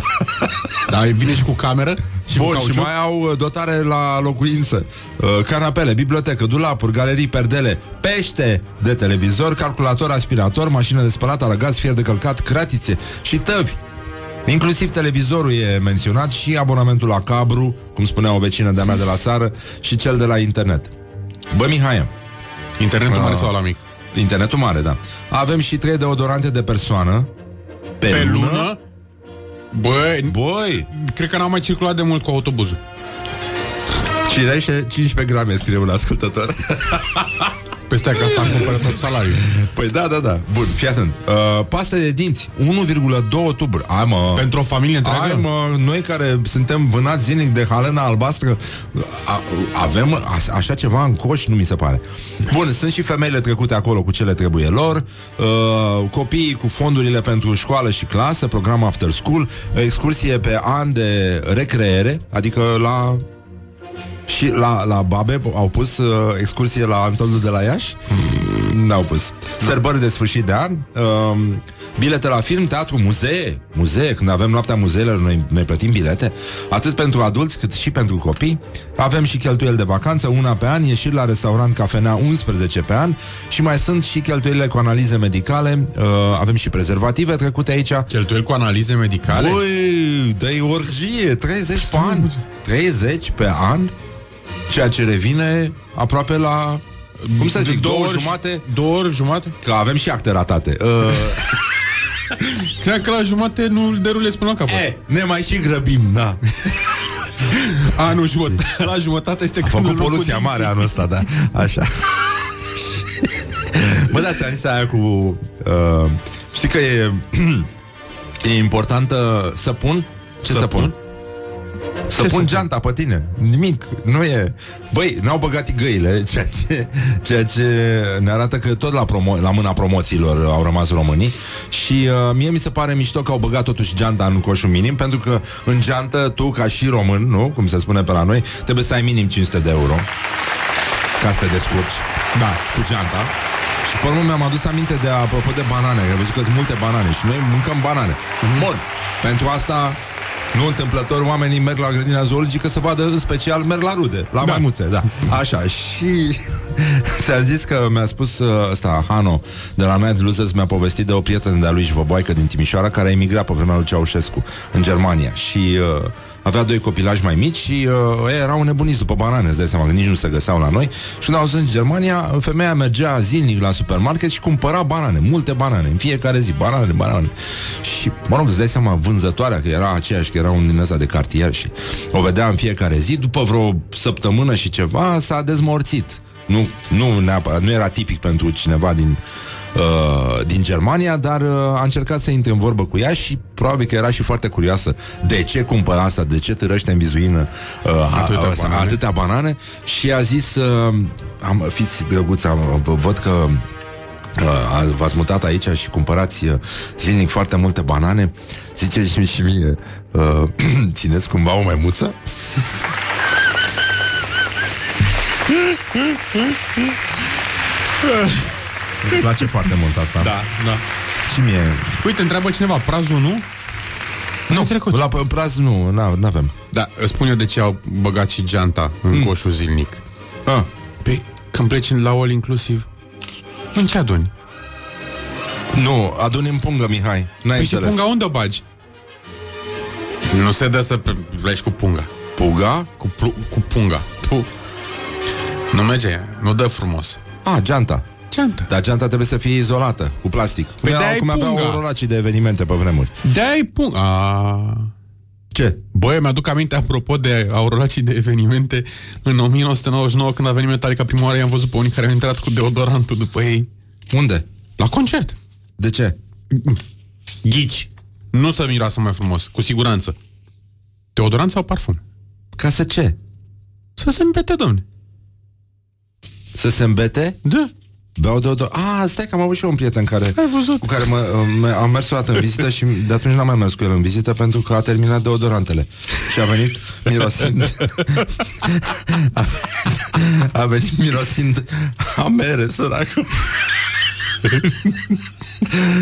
Da, vine și cu cameră și cu Bun, și cauciuc. mai au uh, dotare la locuință. Uh, canapele, bibliotecă, dulapuri, galerii, perdele, pește de televizor, calculator, aspirator, mașină de spălat, aragaz, fier de călcat, cratițe și tăvi. Inclusiv televizorul e menționat și abonamentul la cabru, cum spunea o vecină de-a mea de la țară, și cel de la internet. Bă, Mihai, Internetul Ah. mare sau la mic? Internetul mare, da. Avem și trei deodorante de persoană. Pe, Pe lună? Bă, Băi, cred că n-am mai circulat de mult cu autobuzul. cireșe 15 grame, scrie un ascultător. Peste că asta îmi cumpără tot salariul. Păi da, da, da. Bun, fii atent. Uh, pasta de dinți, 1,2 tuburi. Ai, mă. Pentru o familie întreagă? Ai, mă, noi care suntem vânați zilnic de halena albastră, a, avem a, așa ceva în coș, nu mi se pare. Bun, sunt și femeile trecute acolo cu ce le trebuie lor, uh, copiii cu fondurile pentru școală și clasă, program after school, excursie pe an de recreere, adică la și la, la Babe au pus uh, excursie la Antolul de la Iași? Mm, N-au pus. Sărbări de sfârșit de an, uh, bilete la film, teatru, muzee, muzee, când avem noaptea muzeelor, noi, noi plătim bilete, atât pentru adulți cât și pentru copii. Avem și cheltuieli de vacanță, una pe an, ieșiri la restaurant, cafenea, 11 pe an și mai sunt și cheltuielile cu analize medicale, uh, avem și prezervative trecute aici. Cheltuieli cu analize medicale? Băi, dă orgie, 30 pe an, 30 pe an, ceea ce revine aproape la cum să zic, două, două ori jumate? Două ori jumate? Că avem și acte ratate. Uh... Cred că la jumate nu derulezi până la capăt. E, ne mai și grăbim, da. Anul jumătate, la jumătate este A făcut poluția mare anul ăsta, da. Așa. Bă, da, ți-am zis aia cu... Uh, știi că e... e importantă să pun? Ce să, să pun? Pun? Să pun geanta pe tine. Nimic. Nu e... Băi, n-au băgat găile, ceea ce, ceea ce ne arată că tot la, promo- la mâna promoțiilor au rămas românii și uh, mie mi se pare mișto că au băgat totuși geanta în coșul minim, pentru că în geantă, tu ca și român, nu? Cum se spune pe la noi, trebuie să ai minim 500 de euro ca să te descurci da. cu geanta. Și pe urmă mi-am adus aminte de, apropo de banane, că am văzut că sunt multe banane și noi mâncăm banane. Mm-hmm. Bun. Pentru asta nu întâmplător, oamenii merg la grădina zoologică să vadă, în special, merg la rude, la da. maimuțe, da. Așa, și ți-am zis că mi-a spus uh, ăsta, Hano, de la Night Losers, mi-a povestit de o prietenă de-a lui Jvăboaică din Timișoara, care a emigrat pe vremea lui Ceaușescu în Germania și... Uh, avea doi copilași mai mici și uh, erau nebuniți după banane, îți dai seama că nici nu se găseau la noi. Și când au ajuns în Germania, femeia mergea zilnic la supermarket și cumpăra banane, multe banane, în fiecare zi, banane, banane. Și, mă rog, îți dai seama, vânzătoarea, că era aceeași, că era un din ăsta de cartier și o vedea în fiecare zi, după vreo săptămână și ceva, s-a dezmorțit. Nu, nu, neapărat, nu era tipic pentru cineva din, uh, din Germania, dar uh, a încercat să intre în vorbă cu ea și probabil că era și foarte curioasă de ce cumpără asta, de ce târăște în vizuină uh, atâtea, a, banane. atâtea banane și a zis, uh, am, fiți drăguți, am, văd că uh, v-ați mutat aici și cumpărați uh, zilnic foarte multe banane, ziceți și mie, uh, țineți cumva o maimuță? Îmi place foarte mult asta. Da, da. Și mie. Uite, întreabă cineva, prazul nu? Nu, trecut. la praz nu, nu avem. Da, spun eu de ce au băgat și geanta în mm. coșul zilnic. Ah. Păi, când pleci la all inclusiv, în ce aduni? Nu, aduni în pungă, Mihai. N-ai păi și punga unde o bagi? Nu se dă să pleci cu punga. Puga? Cu, pl- cu punga. Pu- nu merge, nu dă frumos. Ah, geanta. Geanta. Dar geanta trebuie să fie izolată, cu plastic. Cum, păi era, cum aveau orolacii de evenimente pe vremuri. De-ai punga. A... Ce? Băi, mi-aduc aminte apropo de aurolacii de evenimente în 1999 când a venit Metallica prima oară i-am văzut pe unii care au intrat cu deodorantul după ei. Unde? La concert. De ce? Ghici. Nu să miroasă mai frumos, cu siguranță. Deodorant sau parfum? Ca să ce? Să se împete, domne. Să se îmbete? Da. Beau deodorant. Ah, stai că am avut și eu un prieten care, Ai văzut? cu care mă, mă, am mers o dată în vizită și de atunci n-am mai mers cu el în vizită pentru că a terminat deodorantele. Și a venit mirosind... a, a venit mirosind amere, săracul.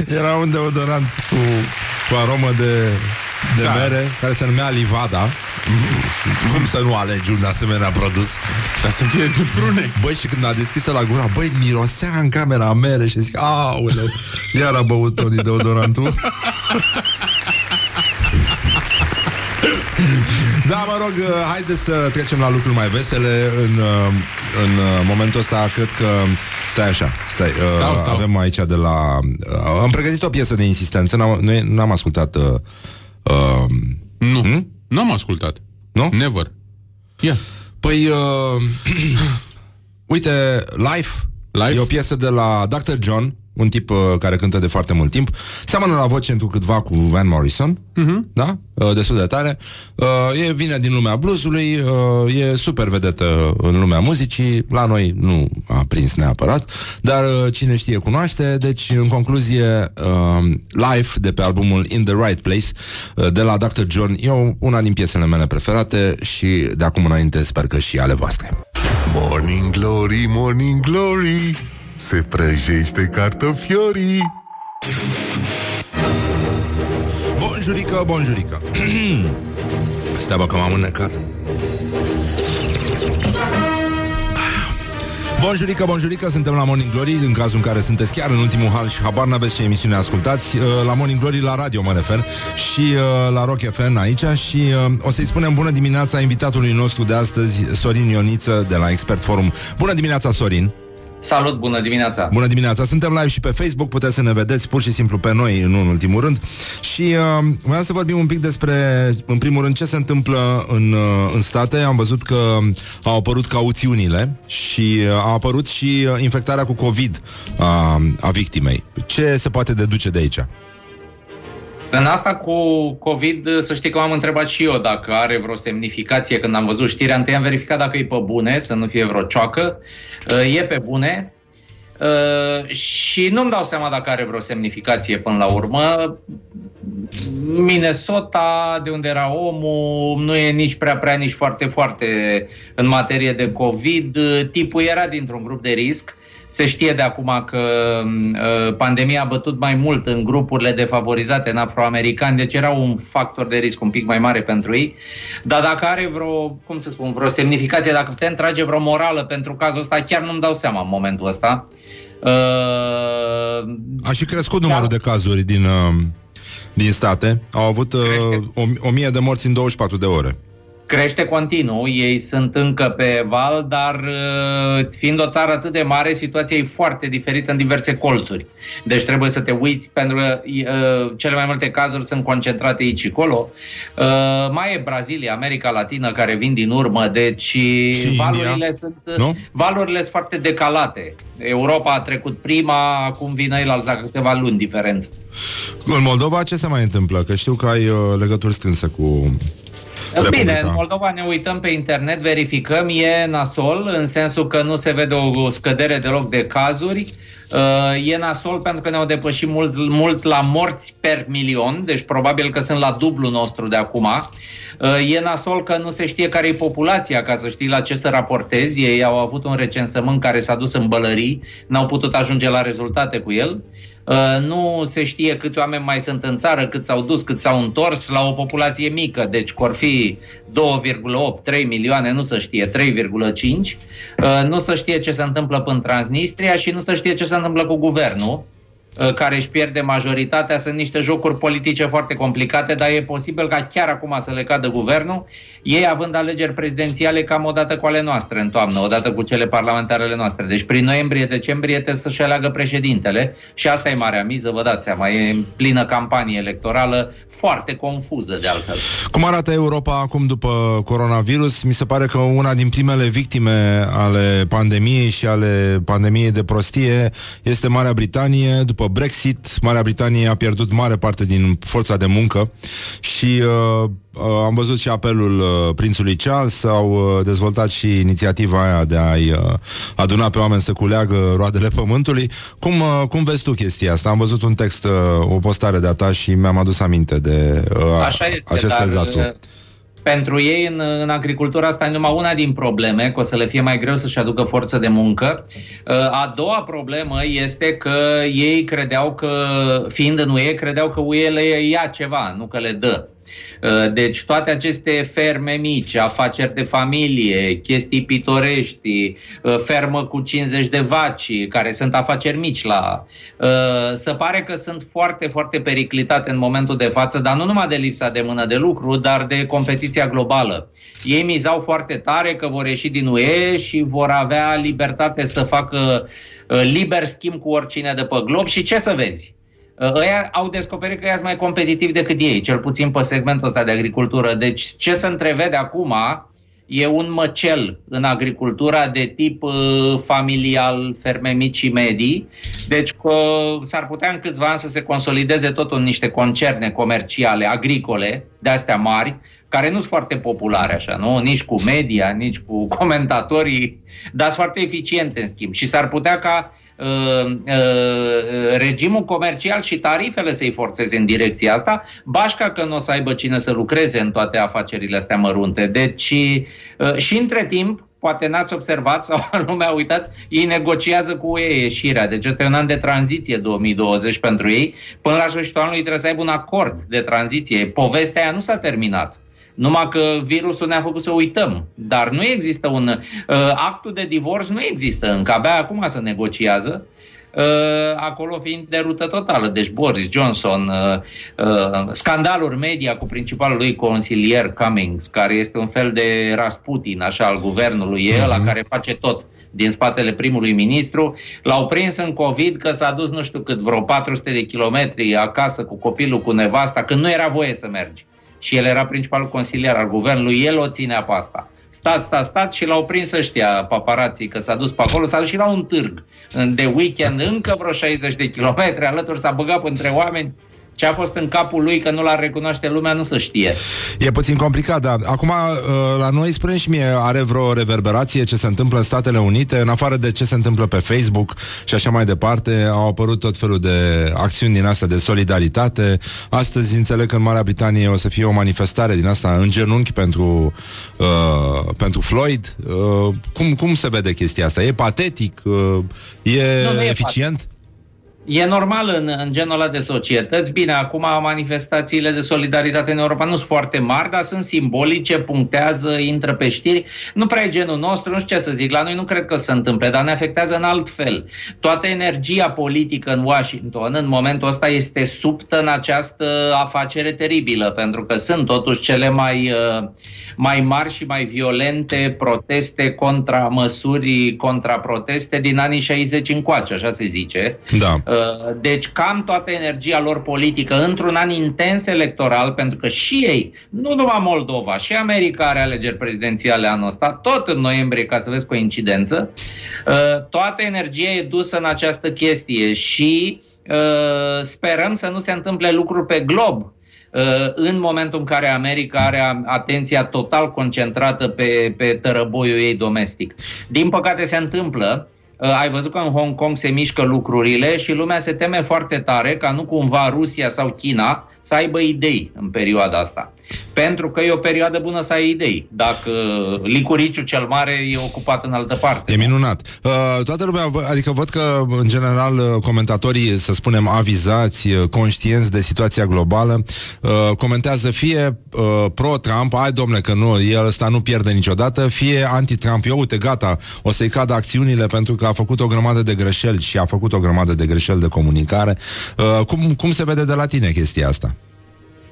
Era un deodorant cu, cu aromă de, de da. mere care se numea Livada. Cum să nu alegi un asemenea produs? Ca să fie de prune. Băi, și când a deschis la gura, băi, mirosea în camera mere și zic, aoleu, iar a băut Tony deodorantul. Da, mă rog, haideți să trecem la lucruri mai vesele În, în momentul ăsta, cred că Stai așa, stai, stau, stau. avem aici de la Am pregătit o piesă de insistență N-am, n-am ascultat uh, uh, Nu, hmm? nu am ascultat Nu? Never yeah. Păi, uh, uite, Life, Life E o piesă de la Dr. John un tip uh, care cântă de foarte mult timp. Seamănă la voce într câtva cu Van Morrison, uh-huh. da? Uh, destul de tare. Uh, e vine din lumea bluesului, uh, e super vedetă în lumea muzicii. La noi nu a prins neapărat, dar uh, cine știe cunoaște. Deci, în concluzie, uh, Life de pe albumul In the Right Place uh, de la Dr. John e una din piesele mele preferate și de acum înainte sper că și ale voastre. Morning Glory, Morning Glory se prăjește cartofiorii. Bonjurică, bonjurică. Stai bă că m-am înnecat. Bonjurică, bonjurică, suntem la Morning Glory În cazul în care sunteți chiar în ultimul hal Și habar n-aveți ce emisiune ascultați. Uh, La Morning Glory, la radio mă refer Și uh, la Rock FM aici Și uh, o să-i spunem bună dimineața Invitatului nostru de astăzi Sorin Ioniță de la Expert Forum. Bună dimineața, Sorin Salut, bună dimineața! Bună dimineața! Suntem live și pe Facebook, puteți să ne vedeți pur și simplu pe noi, în ultimul rând. Și uh, vreau să vorbim un pic despre, în primul rând, ce se întâmplă în, uh, în state. Am văzut că au apărut cauțiunile și uh, a apărut și uh, infectarea cu COVID uh, a victimei. Ce se poate deduce de aici? În asta cu COVID, să știi că m-am întrebat și eu dacă are vreo semnificație când am văzut știrea. Întâi am verificat dacă e pe bune, să nu fie vreo cioacă. Uh, e pe bune. Uh, și nu-mi dau seama dacă are vreo semnificație până la urmă. Minnesota, de unde era omul, nu e nici prea prea, nici foarte, foarte în materie de COVID. Tipul era dintr-un grup de risc se știe de acum că uh, pandemia a bătut mai mult în grupurile defavorizate, în afroamericani, deci era un factor de risc un pic mai mare pentru ei. Dar dacă are vreo, cum să spun, vreo semnificație, dacă putem trage vreo morală pentru cazul ăsta, chiar nu-mi dau seama în momentul ăsta. Uh, a și crescut numărul de cazuri din, uh, din state. Au avut uh, o, o mie de morți în 24 de ore crește continuu, ei sunt încă pe val, dar uh, fiind o țară atât de mare, situația e foarte diferită în diverse colțuri. Deci trebuie să te uiți, pentru că uh, cele mai multe cazuri sunt concentrate aici și acolo. Uh, mai e Brazilia, America Latină, care vin din urmă, deci și valurile India? sunt nu? valurile sunt foarte decalate. Europa a trecut prima, acum vine el la câteva luni diferență. În Moldova ce se mai întâmplă? Că știu că ai uh, legături strânse cu Republica. Bine, în Moldova ne uităm pe internet, verificăm, e nasol, în sensul că nu se vede o scădere deloc de cazuri. Uh, e nasol pentru că ne-au depășit mult, mult la morți per milion, deci probabil că sunt la dublu nostru de acum. Uh, e nasol că nu se știe care e populația, ca să știi la ce să raportezi. Ei au avut un recensământ care s-a dus în bălării, n-au putut ajunge la rezultate cu el. Uh, nu se știe câți oameni mai sunt în țară, cât s-au dus, cât s-au întors la o populație mică, deci vor fi 2,8-3 milioane, nu se știe, 3,5. Uh, nu se știe ce se întâmplă în Transnistria și nu se știe ce se întâmplă cu guvernul uh, care își pierde majoritatea, sunt niște jocuri politice foarte complicate, dar e posibil ca chiar acum să le cadă guvernul, ei având alegeri prezidențiale cam odată cu ale noastre în toamnă, odată cu cele parlamentarele noastre. Deci prin noiembrie-decembrie trebuie să-și aleagă președintele și asta e marea miză, vă dați seama, e în plină campanie electorală, foarte confuză de altfel. Cum arată Europa acum după coronavirus? Mi se pare că una din primele victime ale pandemiei și ale pandemiei de prostie este Marea Britanie. După Brexit, Marea Britanie a pierdut mare parte din forța de muncă și uh, Uh, am văzut și apelul uh, prințului Charles, au uh, dezvoltat și inițiativa aia de a-i uh, aduna pe oameni să culeagă roadele pământului. Cum, uh, cum vezi tu chestia asta? Am văzut un text, uh, o postare de-a ta și mi-am adus aminte de uh, Așa este, acest dar, dezastru. Uh, pentru ei în, în agricultura asta e numai una din probleme, că o să le fie mai greu să-și aducă forță de muncă. Uh, a doua problemă este că ei credeau că, fiind în UE, credeau că UE le ia ceva, nu că le dă. Uh, deci toate aceste ferme mici, afaceri de familie, chestii pitorești, uh, fermă cu 50 de vaci, care sunt afaceri mici la... Uh, se pare că sunt foarte, foarte periclitate în momentul de față, dar nu numai de lipsa de mână de lucru, dar de competiția globală. Ei mizau foarte tare că vor ieși din UE și vor avea libertate să facă liber schimb cu oricine de pe glob și ce să vezi? Ăia au descoperit că ea mai competitiv decât ei, cel puțin pe segmentul ăsta de agricultură. Deci ce se întrevede acum e un măcel în agricultura de tip uh, familial, ferme mici și medii. Deci uh, s-ar putea în câțiva ani să se consolideze tot în niște concerne comerciale, agricole, de astea mari, care nu sunt foarte populare așa, nu? Nici cu media, nici cu comentatorii, dar sunt foarte eficiente în schimb. Și s-ar putea ca Uh, uh, regimul comercial și tarifele să-i forțeze în direcția asta, bașca că nu o să aibă cine să lucreze în toate afacerile astea mărunte. Deci uh, și între timp, poate n-ați observat sau lumea a uitat, ei negociază cu UE ieșirea. Deci este un an de tranziție 2020 pentru ei. Până la sfârșitul anului trebuie să aibă un acord de tranziție. Povestea aia nu s-a terminat. Numai că virusul ne-a făcut să uităm. Dar nu există un... Uh, actul de divorț nu există încă. Abia acum se negociază. Uh, acolo fiind de rută totală. Deci Boris Johnson, uh, uh, scandaluri media cu principalul lui consilier Cummings, care este un fel de Rasputin, așa, al guvernului, el, la care face tot din spatele primului ministru, l-au prins în COVID că s-a dus nu știu cât, vreo 400 de kilometri acasă cu copilul, cu nevasta, când nu era voie să mergi. Și el era principalul consilier al guvernului, el o ținea pe asta. Stat, stat, stat și l-au prins ăștia paparații că s-a dus pe acolo, s-a dus și la un târg de weekend, încă vreo 60 de kilometri alături, s-a băgat între oameni ce a fost în capul lui că nu l-ar recunoaște lumea, nu să știe. E puțin complicat, dar acum uh, la noi, spune și mie, are vreo reverberație ce se întâmplă în Statele Unite, în afară de ce se întâmplă pe Facebook și așa mai departe, au apărut tot felul de acțiuni din asta de solidaritate. Astăzi înțeleg că în Marea Britanie o să fie o manifestare din asta în genunchi pentru, uh, pentru Floyd. Uh, cum, cum se vede chestia asta? E patetic? Uh, e, nu, nu e eficient? Patetic. E normal în, în genul ăla de societăți. Bine, acum manifestațiile de solidaritate în Europa nu sunt foarte mari, dar sunt simbolice, punctează, intră pe știri. Nu prea e genul nostru, nu știu ce să zic, la noi nu cred că se întâmple, dar ne afectează în alt fel. Toată energia politică în Washington în momentul ăsta este subtă în această afacere teribilă, pentru că sunt totuși cele mai, uh, mai mari și mai violente proteste contra măsuri, contra proteste din anii 60 încoace, așa se zice. Da. Uh, deci cam toată energia lor politică într-un an intens electoral, pentru că și ei, nu numai Moldova, și America are alegeri prezidențiale anul ăsta, tot în noiembrie, ca să vezi coincidență, uh, toată energia e dusă în această chestie și uh, sperăm să nu se întâmple lucruri pe glob, în momentul în care America are atenția total concentrată pe, pe tărăboiul ei domestic. Din păcate se întâmplă, Uh, ai văzut că în Hong Kong se mișcă lucrurile și lumea se teme foarte tare ca nu cumva Rusia sau China să aibă idei în perioada asta. Pentru că e o perioadă bună să ai idei. Dacă licuriciul cel mare e ocupat în altă parte. E minunat. Uh, toată lumea, adică văd că, în general, uh, comentatorii, să spunem, avizați, uh, conștienți de situația globală, uh, comentează fie uh, pro-Trump, ai domnule că nu, el ăsta nu pierde niciodată, fie anti-Trump, eu uite, gata, o să-i cadă acțiunile pentru că a făcut o grămadă de greșeli și a făcut o grămadă de greșeli de comunicare. Uh, cum, cum se vede de la tine chestia asta?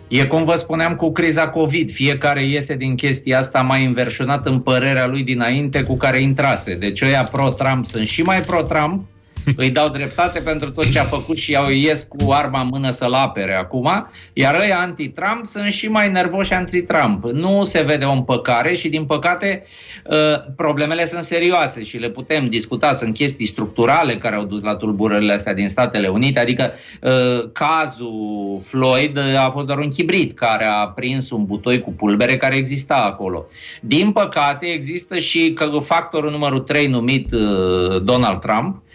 E cum vă spuneam cu criza COVID. Fiecare iese din chestia asta mai înverșunat în părerea lui dinainte cu care intrase. Deci ăia pro-Trump sunt și mai pro-Trump, îi dau dreptate pentru tot ce a făcut și iau ies cu arma în mână să-l apere acum, iar ăia anti-Trump sunt și mai nervoși anti-Trump. Nu se vede o împăcare și, din păcate, ă, problemele sunt serioase și le putem discuta. Sunt chestii structurale care au dus la tulburările astea din Statele Unite, adică ă, cazul Floyd a fost doar un chibrit care a prins un butoi cu pulbere care exista acolo. Din păcate, există și factorul numărul 3 numit ă, Donald Trump, Uh,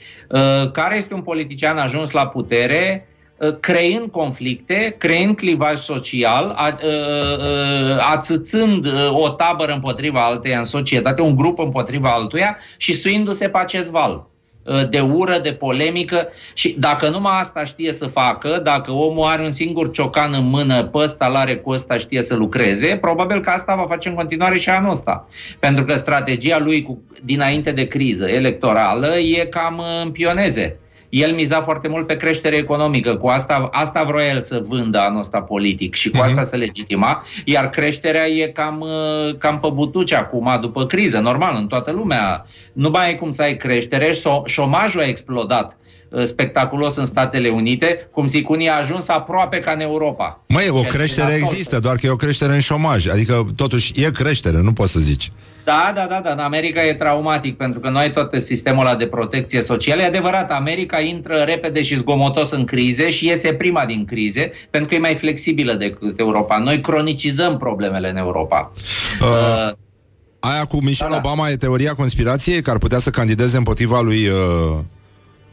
care este un politician ajuns la putere uh, creând conflicte, creând clivaj social, uh, ațățând o tabără împotriva alteia în societate, un grup împotriva altuia și suindu-se pe acest val. Uh, de ură, de polemică și dacă numai asta știe să facă, dacă omul are un singur ciocan în mână, pe ăsta l-are cu ăsta știe să lucreze, probabil că asta va face în continuare și anul ăsta. Pentru că strategia lui cu, dinainte de criză electorală e cam în pioneze el miza foarte mult pe creștere economică. Cu asta, asta vroia el să vândă anul ăsta politic și cu mhm. asta se legitima, iar creșterea e cam, uh, cam pe butuce acum, după criză, normal, în toată lumea. Nu mai ai cum să ai creștere, șomajul a explodat uh, spectaculos în Statele Unite, cum zic unii a ajuns aproape ca în Europa. Măi, o creștere există, doar că e o creștere în șomaj. Adică, totuși, e creștere, nu poți să zici. Da, da, da, da. În America e traumatic pentru că noi tot sistemul ăla de protecție socială. E adevărat, America intră repede și zgomotos în crize și iese prima din crize pentru că e mai flexibilă decât Europa. Noi cronicizăm problemele în Europa. Uh, uh, aia cu Michelle da, da. Obama e teoria conspirației că ar putea să candideze împotriva lui uh,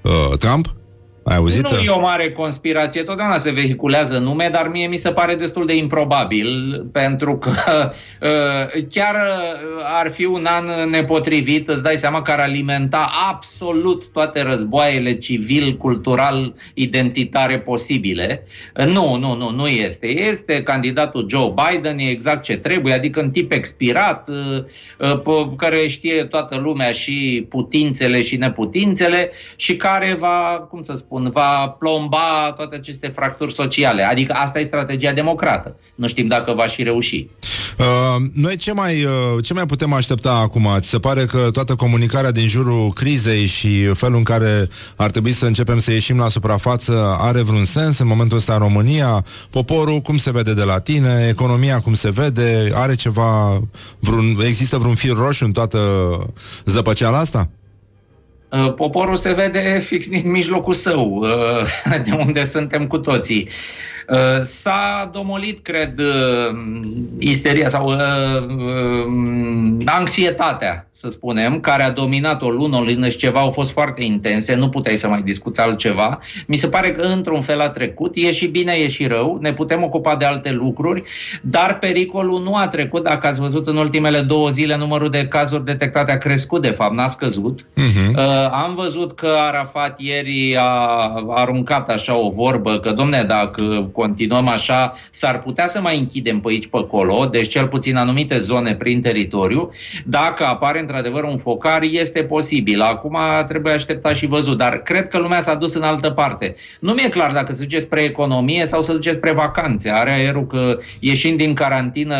uh, Trump? Ai auzit? Nu e o mare conspirație, totdeauna se vehiculează nume, dar mie mi se pare destul de improbabil, pentru că uh, chiar uh, ar fi un an nepotrivit, îți dai seama că ar alimenta absolut toate războaiele civil, cultural, identitare posibile. Uh, nu, nu, nu, nu este. Este candidatul Joe Biden, e exact ce trebuie, adică un tip expirat, care știe toată lumea și putințele și neputințele și care va, cum să spun, spun, va plomba toate aceste fracturi sociale. Adică asta e strategia democrată. Nu știm dacă va și reuși. Uh, noi ce mai, uh, ce mai putem aștepta acum? Ți se pare că toată comunicarea din jurul crizei și felul în care ar trebui să începem să ieșim la suprafață are vreun sens în momentul ăsta în România? Poporul cum se vede de la tine? Economia cum se vede? Are ceva, vreun, există vreun fir roșu în toată zăpăceala asta? Uh, poporul se vede fix în mijlocul său, uh, de unde suntem cu toții. Uh, s-a domolit, cred, uh, isteria sau uh, anxietatea, să spunem, care a dominat o lună, o lună și ceva, au fost foarte intense, nu puteai să mai discuți altceva. Mi se pare că într-un fel a trecut, e și bine, e și rău, ne putem ocupa de alte lucruri, dar pericolul nu a trecut, dacă ați văzut în ultimele două zile, numărul de cazuri detectate a crescut, de fapt, n-a scăzut. Uh-huh. Am văzut că Arafat ieri a aruncat așa o vorbă, că, domne, dacă continuăm așa, s-ar putea să mai închidem pe aici, pe acolo, deci cel puțin anumite zone prin teritoriu. Dacă apare într-adevăr un focar, este posibil. Acum trebuie așteptat și văzut, dar cred că lumea s-a dus în altă parte. Nu mi-e clar dacă se duce spre economie sau se duce spre vacanțe. Are aerul că ieșind din carantină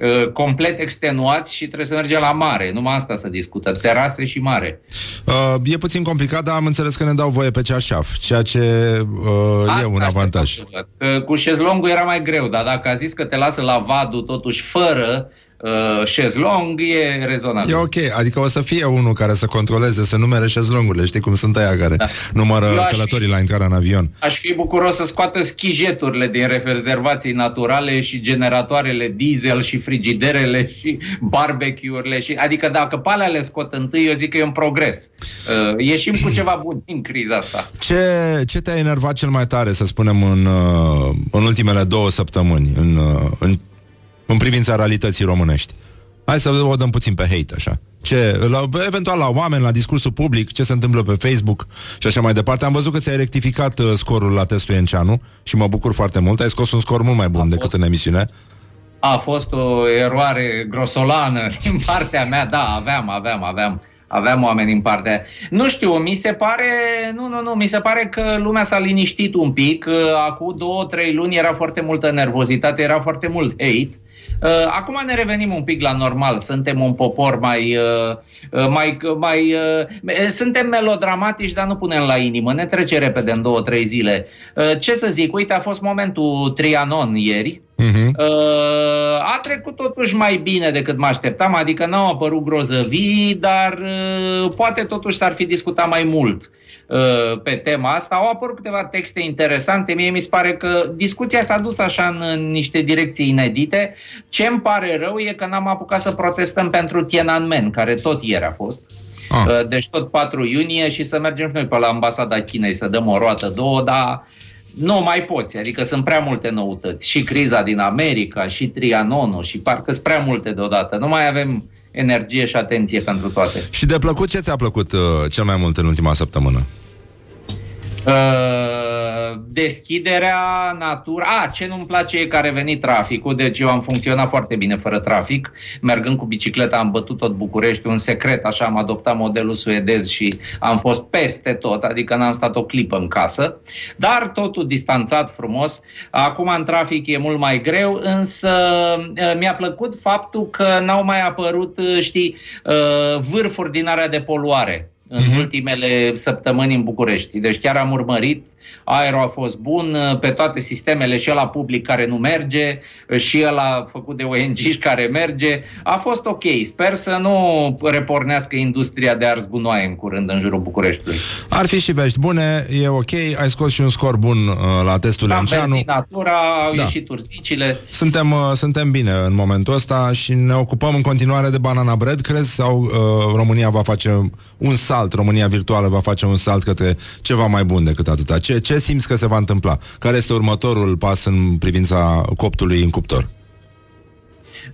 uh, complet extenuați și trebuie să mergem la mare. Numai asta să discută, terase și mare. Uh, e puțin complicat, dar am înțeles că ne dau voie pe ceașaf, ceea ce uh, e un avantaj cu șezlongul era mai greu, dar dacă a zis că te lasă la vadul totuși fără uh, șezlong, e rezonabil. E ok, adică o să fie unul care să controleze, să numere șezlongurile, știi cum sunt aia care da. numără călătorii fi, la intrarea în avion. Aș fi bucuros să scoată schijeturile din rezervații naturale și generatoarele diesel și frigiderele și barbecue-urile. Și, adică dacă pe alea le scot întâi, eu zic că e un progres. Uh, ieșim cu ceva bun din criza asta. Ce, ce te-a enervat cel mai tare, să spunem, în, uh, în ultimele două săptămâni, în, uh, în în privința realității românești. Hai să o dăm puțin pe hate, așa. Ce, la, eventual la oameni, la discursul public, ce se întâmplă pe Facebook și așa mai departe. Am văzut că ți-ai rectificat uh, scorul la testul Enceanu și mă bucur foarte mult. Ai scos un scor mult mai bun a decât fost, în emisiune. A fost o eroare grosolană din partea mea, da, aveam, aveam, aveam. Aveam oameni în partea Nu știu, mi se pare, nu, nu, nu, mi se pare că lumea s-a liniștit un pic. Acum două, trei luni era foarte multă nervozitate, era foarte mult hate. Uh, acum ne revenim un pic la normal. Suntem un popor mai. Uh, uh, mai, mai suntem melodramatici, dar nu punem la inimă. Ne trece repede în două, trei zile. Ce să zic? Uite, a fost momentul Trianon ieri. Uh-huh. A trecut totuși mai bine decât mă așteptam, adică n-au apărut grozăvii, dar poate totuși s-ar fi discutat mai mult. Uh, Uh, pe tema asta. Au apărut câteva texte interesante. Mie mi se pare că discuția s-a dus așa în, în niște direcții inedite. Ce îmi pare rău e că n-am apucat să protestăm pentru Tiananmen, care tot ieri a fost. Ah. Uh, deci tot 4 iunie și să mergem noi pe la ambasada Chinei să dăm o roată, două, dar nu mai poți, adică sunt prea multe noutăți. Și criza din America, și Trianonul, și parcă sunt prea multe deodată. Nu mai avem energie și atenție pentru toate. Și de plăcut, ce ți-a plăcut uh, cel mai mult în ultima săptămână? Uh, deschiderea, natura... A, ce nu-mi place e că a revenit traficul, deci eu am funcționat foarte bine fără trafic. Mergând cu bicicleta am bătut tot București, un secret, așa am adoptat modelul suedez și am fost peste tot, adică n-am stat o clipă în casă. Dar totul distanțat frumos. Acum în trafic e mult mai greu, însă uh, mi-a plăcut faptul că n-au mai apărut, uh, știi, uh, vârfuri din area de poluare în uh-huh. ultimele săptămâni în București. Deci chiar am urmărit aerul a fost bun pe toate sistemele, și la public care nu merge, și la făcut de ONG care merge. A fost ok. Sper să nu repornească industria de ars gunoaie în curând în jurul Bucureștiului. Ar fi și vești bune, e ok. Ai scos și un scor bun uh, la testul Am Enceanu. natura, au da. ieșit urzicile. Suntem, uh, suntem bine în momentul ăsta și ne ocupăm în continuare de banana bread, crezi? Sau uh, România va face un salt salt, România virtuală va face un salt către ceva mai bun decât atâta. Ce, ce simți că se va întâmpla? Care este următorul pas în privința coptului în cuptor?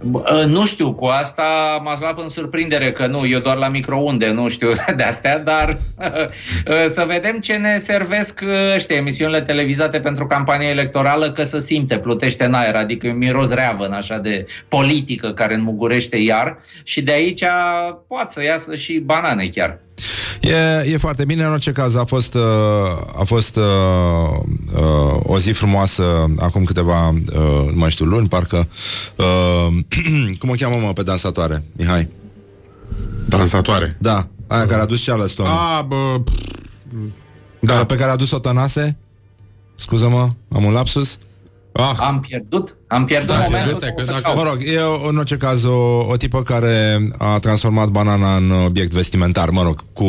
Bă, Nu știu, cu asta m-ați luat în surprindere că nu, eu doar la microunde, nu știu de astea, dar să vedem ce ne servesc ăștia, emisiunile televizate pentru campania electorală, că să simte, plutește în aer, adică un miros reavăn așa de politică care înmugurește iar și de aici poate să iasă și banane chiar. E, e foarte bine, în orice caz a fost, uh, a fost uh, uh, o zi frumoasă acum câteva, uh, nu mai știu, luni, parcă. Uh, cum o cheamă, mă, pe dansatoare, Mihai? Dansatoare. Da, aia care a dus Charleston. A, bă... Da. Pe care a dus-o Tănase? Scuză-mă, am un lapsus? Ah, Am pierdut, am pierdut Da, momentul. pierdut, să că o dacă- caut. Mă rog, e în orice caz o, o tipă care a transformat banana în obiect vestimentar, mă rog, cu,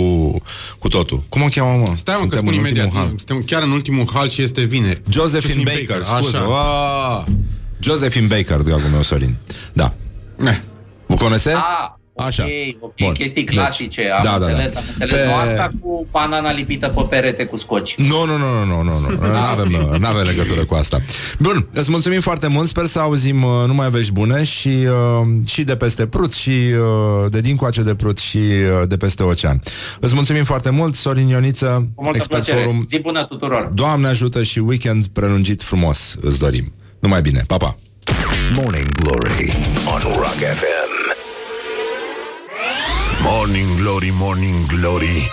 cu totul. Cum o cheamă, mă? Stai mă, că Suntem spun în imediat. ultimul hal. Suntem chiar în ultimul hal și este vineri. Josephine Baker, scuze. Așa. Ah, Josephine Baker, dragul meu, Sorin. Da. Eh, Vă conese? Ah, ok, Așa. ok, Bun. chestii Deci, clasice, am da, da, da. înțeles, am înțeles. Pe- Nu asta cu banana lipită pe perete cu scoci. Nu, nu, nu, nu, nu, nu, nu avem, nu avem legătură cu asta. Bun, îți mulțumim foarte mult, sper să auzim uh, numai vești bune și, uh, și de peste Prut și uh, de dincoace de Prut și uh, de peste ocean. Îți mulțumim foarte mult, Sorin Ioniță, Cu multă Expert plăcere. Forum. Zi bună tuturor! Doamne ajută și weekend prelungit frumos îți dorim. Numai bine, pa, pa! Morning Glory on Rock FM. Morning Glory, Morning Glory.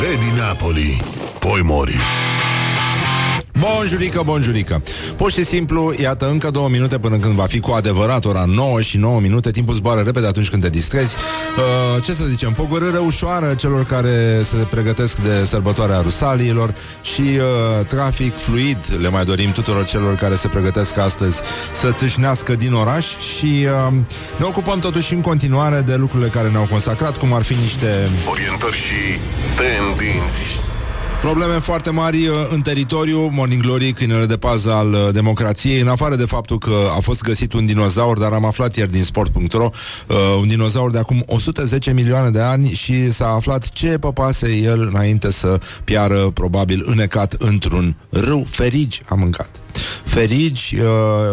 Vedi Napoli, poi mori. Bonjurică, bonjurică Pur și simplu, iată, încă două minute Până când va fi cu adevărat ora 9 și 9 minute. Timpul zboară repede atunci când te distrezi. Uh, Ce să zicem, pogorâre ușoară Celor care se pregătesc de sărbătoarea Rusaliilor Și uh, trafic fluid. Le mai dorim tuturor celor care se pregătesc astăzi Să țâșnească din oraș Și uh, ne ocupăm totuși în continuare De lucrurile care ne-au consacrat Cum ar fi niște Orientări și tendinți. Probleme foarte mari uh, în teritoriu, Morning Glory, câinele de pază al uh, democrației, în afară de faptul că a fost găsit un dinozaur, dar am aflat ieri din sport.ro, uh, un dinozaur de acum 110 milioane de ani și s-a aflat ce păpase el înainte să piară, probabil înecat într-un râu. Ferigi a mâncat. Ferigi uh,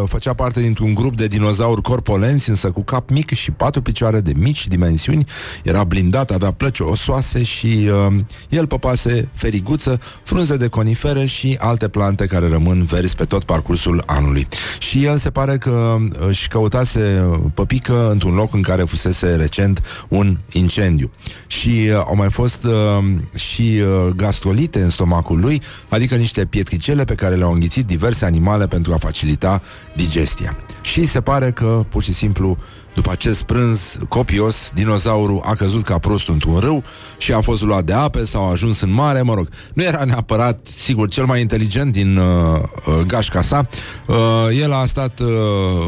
făcea parte dintr-un grup de dinozauri corpolenți, însă cu cap mic și patru picioare de mici dimensiuni. Era blindat, avea plăci osoase și uh, el păpase feriguță, frunze de conifere și alte plante care rămân verzi pe tot parcursul anului. Și el se pare că își căutase păpică într-un loc în care fusese recent un incendiu. Și uh, au mai fost uh, și uh, gastrolite în stomacul lui, adică niște pietricele pe care le-au înghițit diverse animale pentru a facilita digestia. Și se pare că, pur și simplu, după acest prânz copios, dinozaurul a căzut ca prost într-un râu și a fost luat de ape sau a ajuns în mare, mă rog. Nu era neapărat, sigur, cel mai inteligent din uh, uh, gașca sa. Uh, el a stat uh,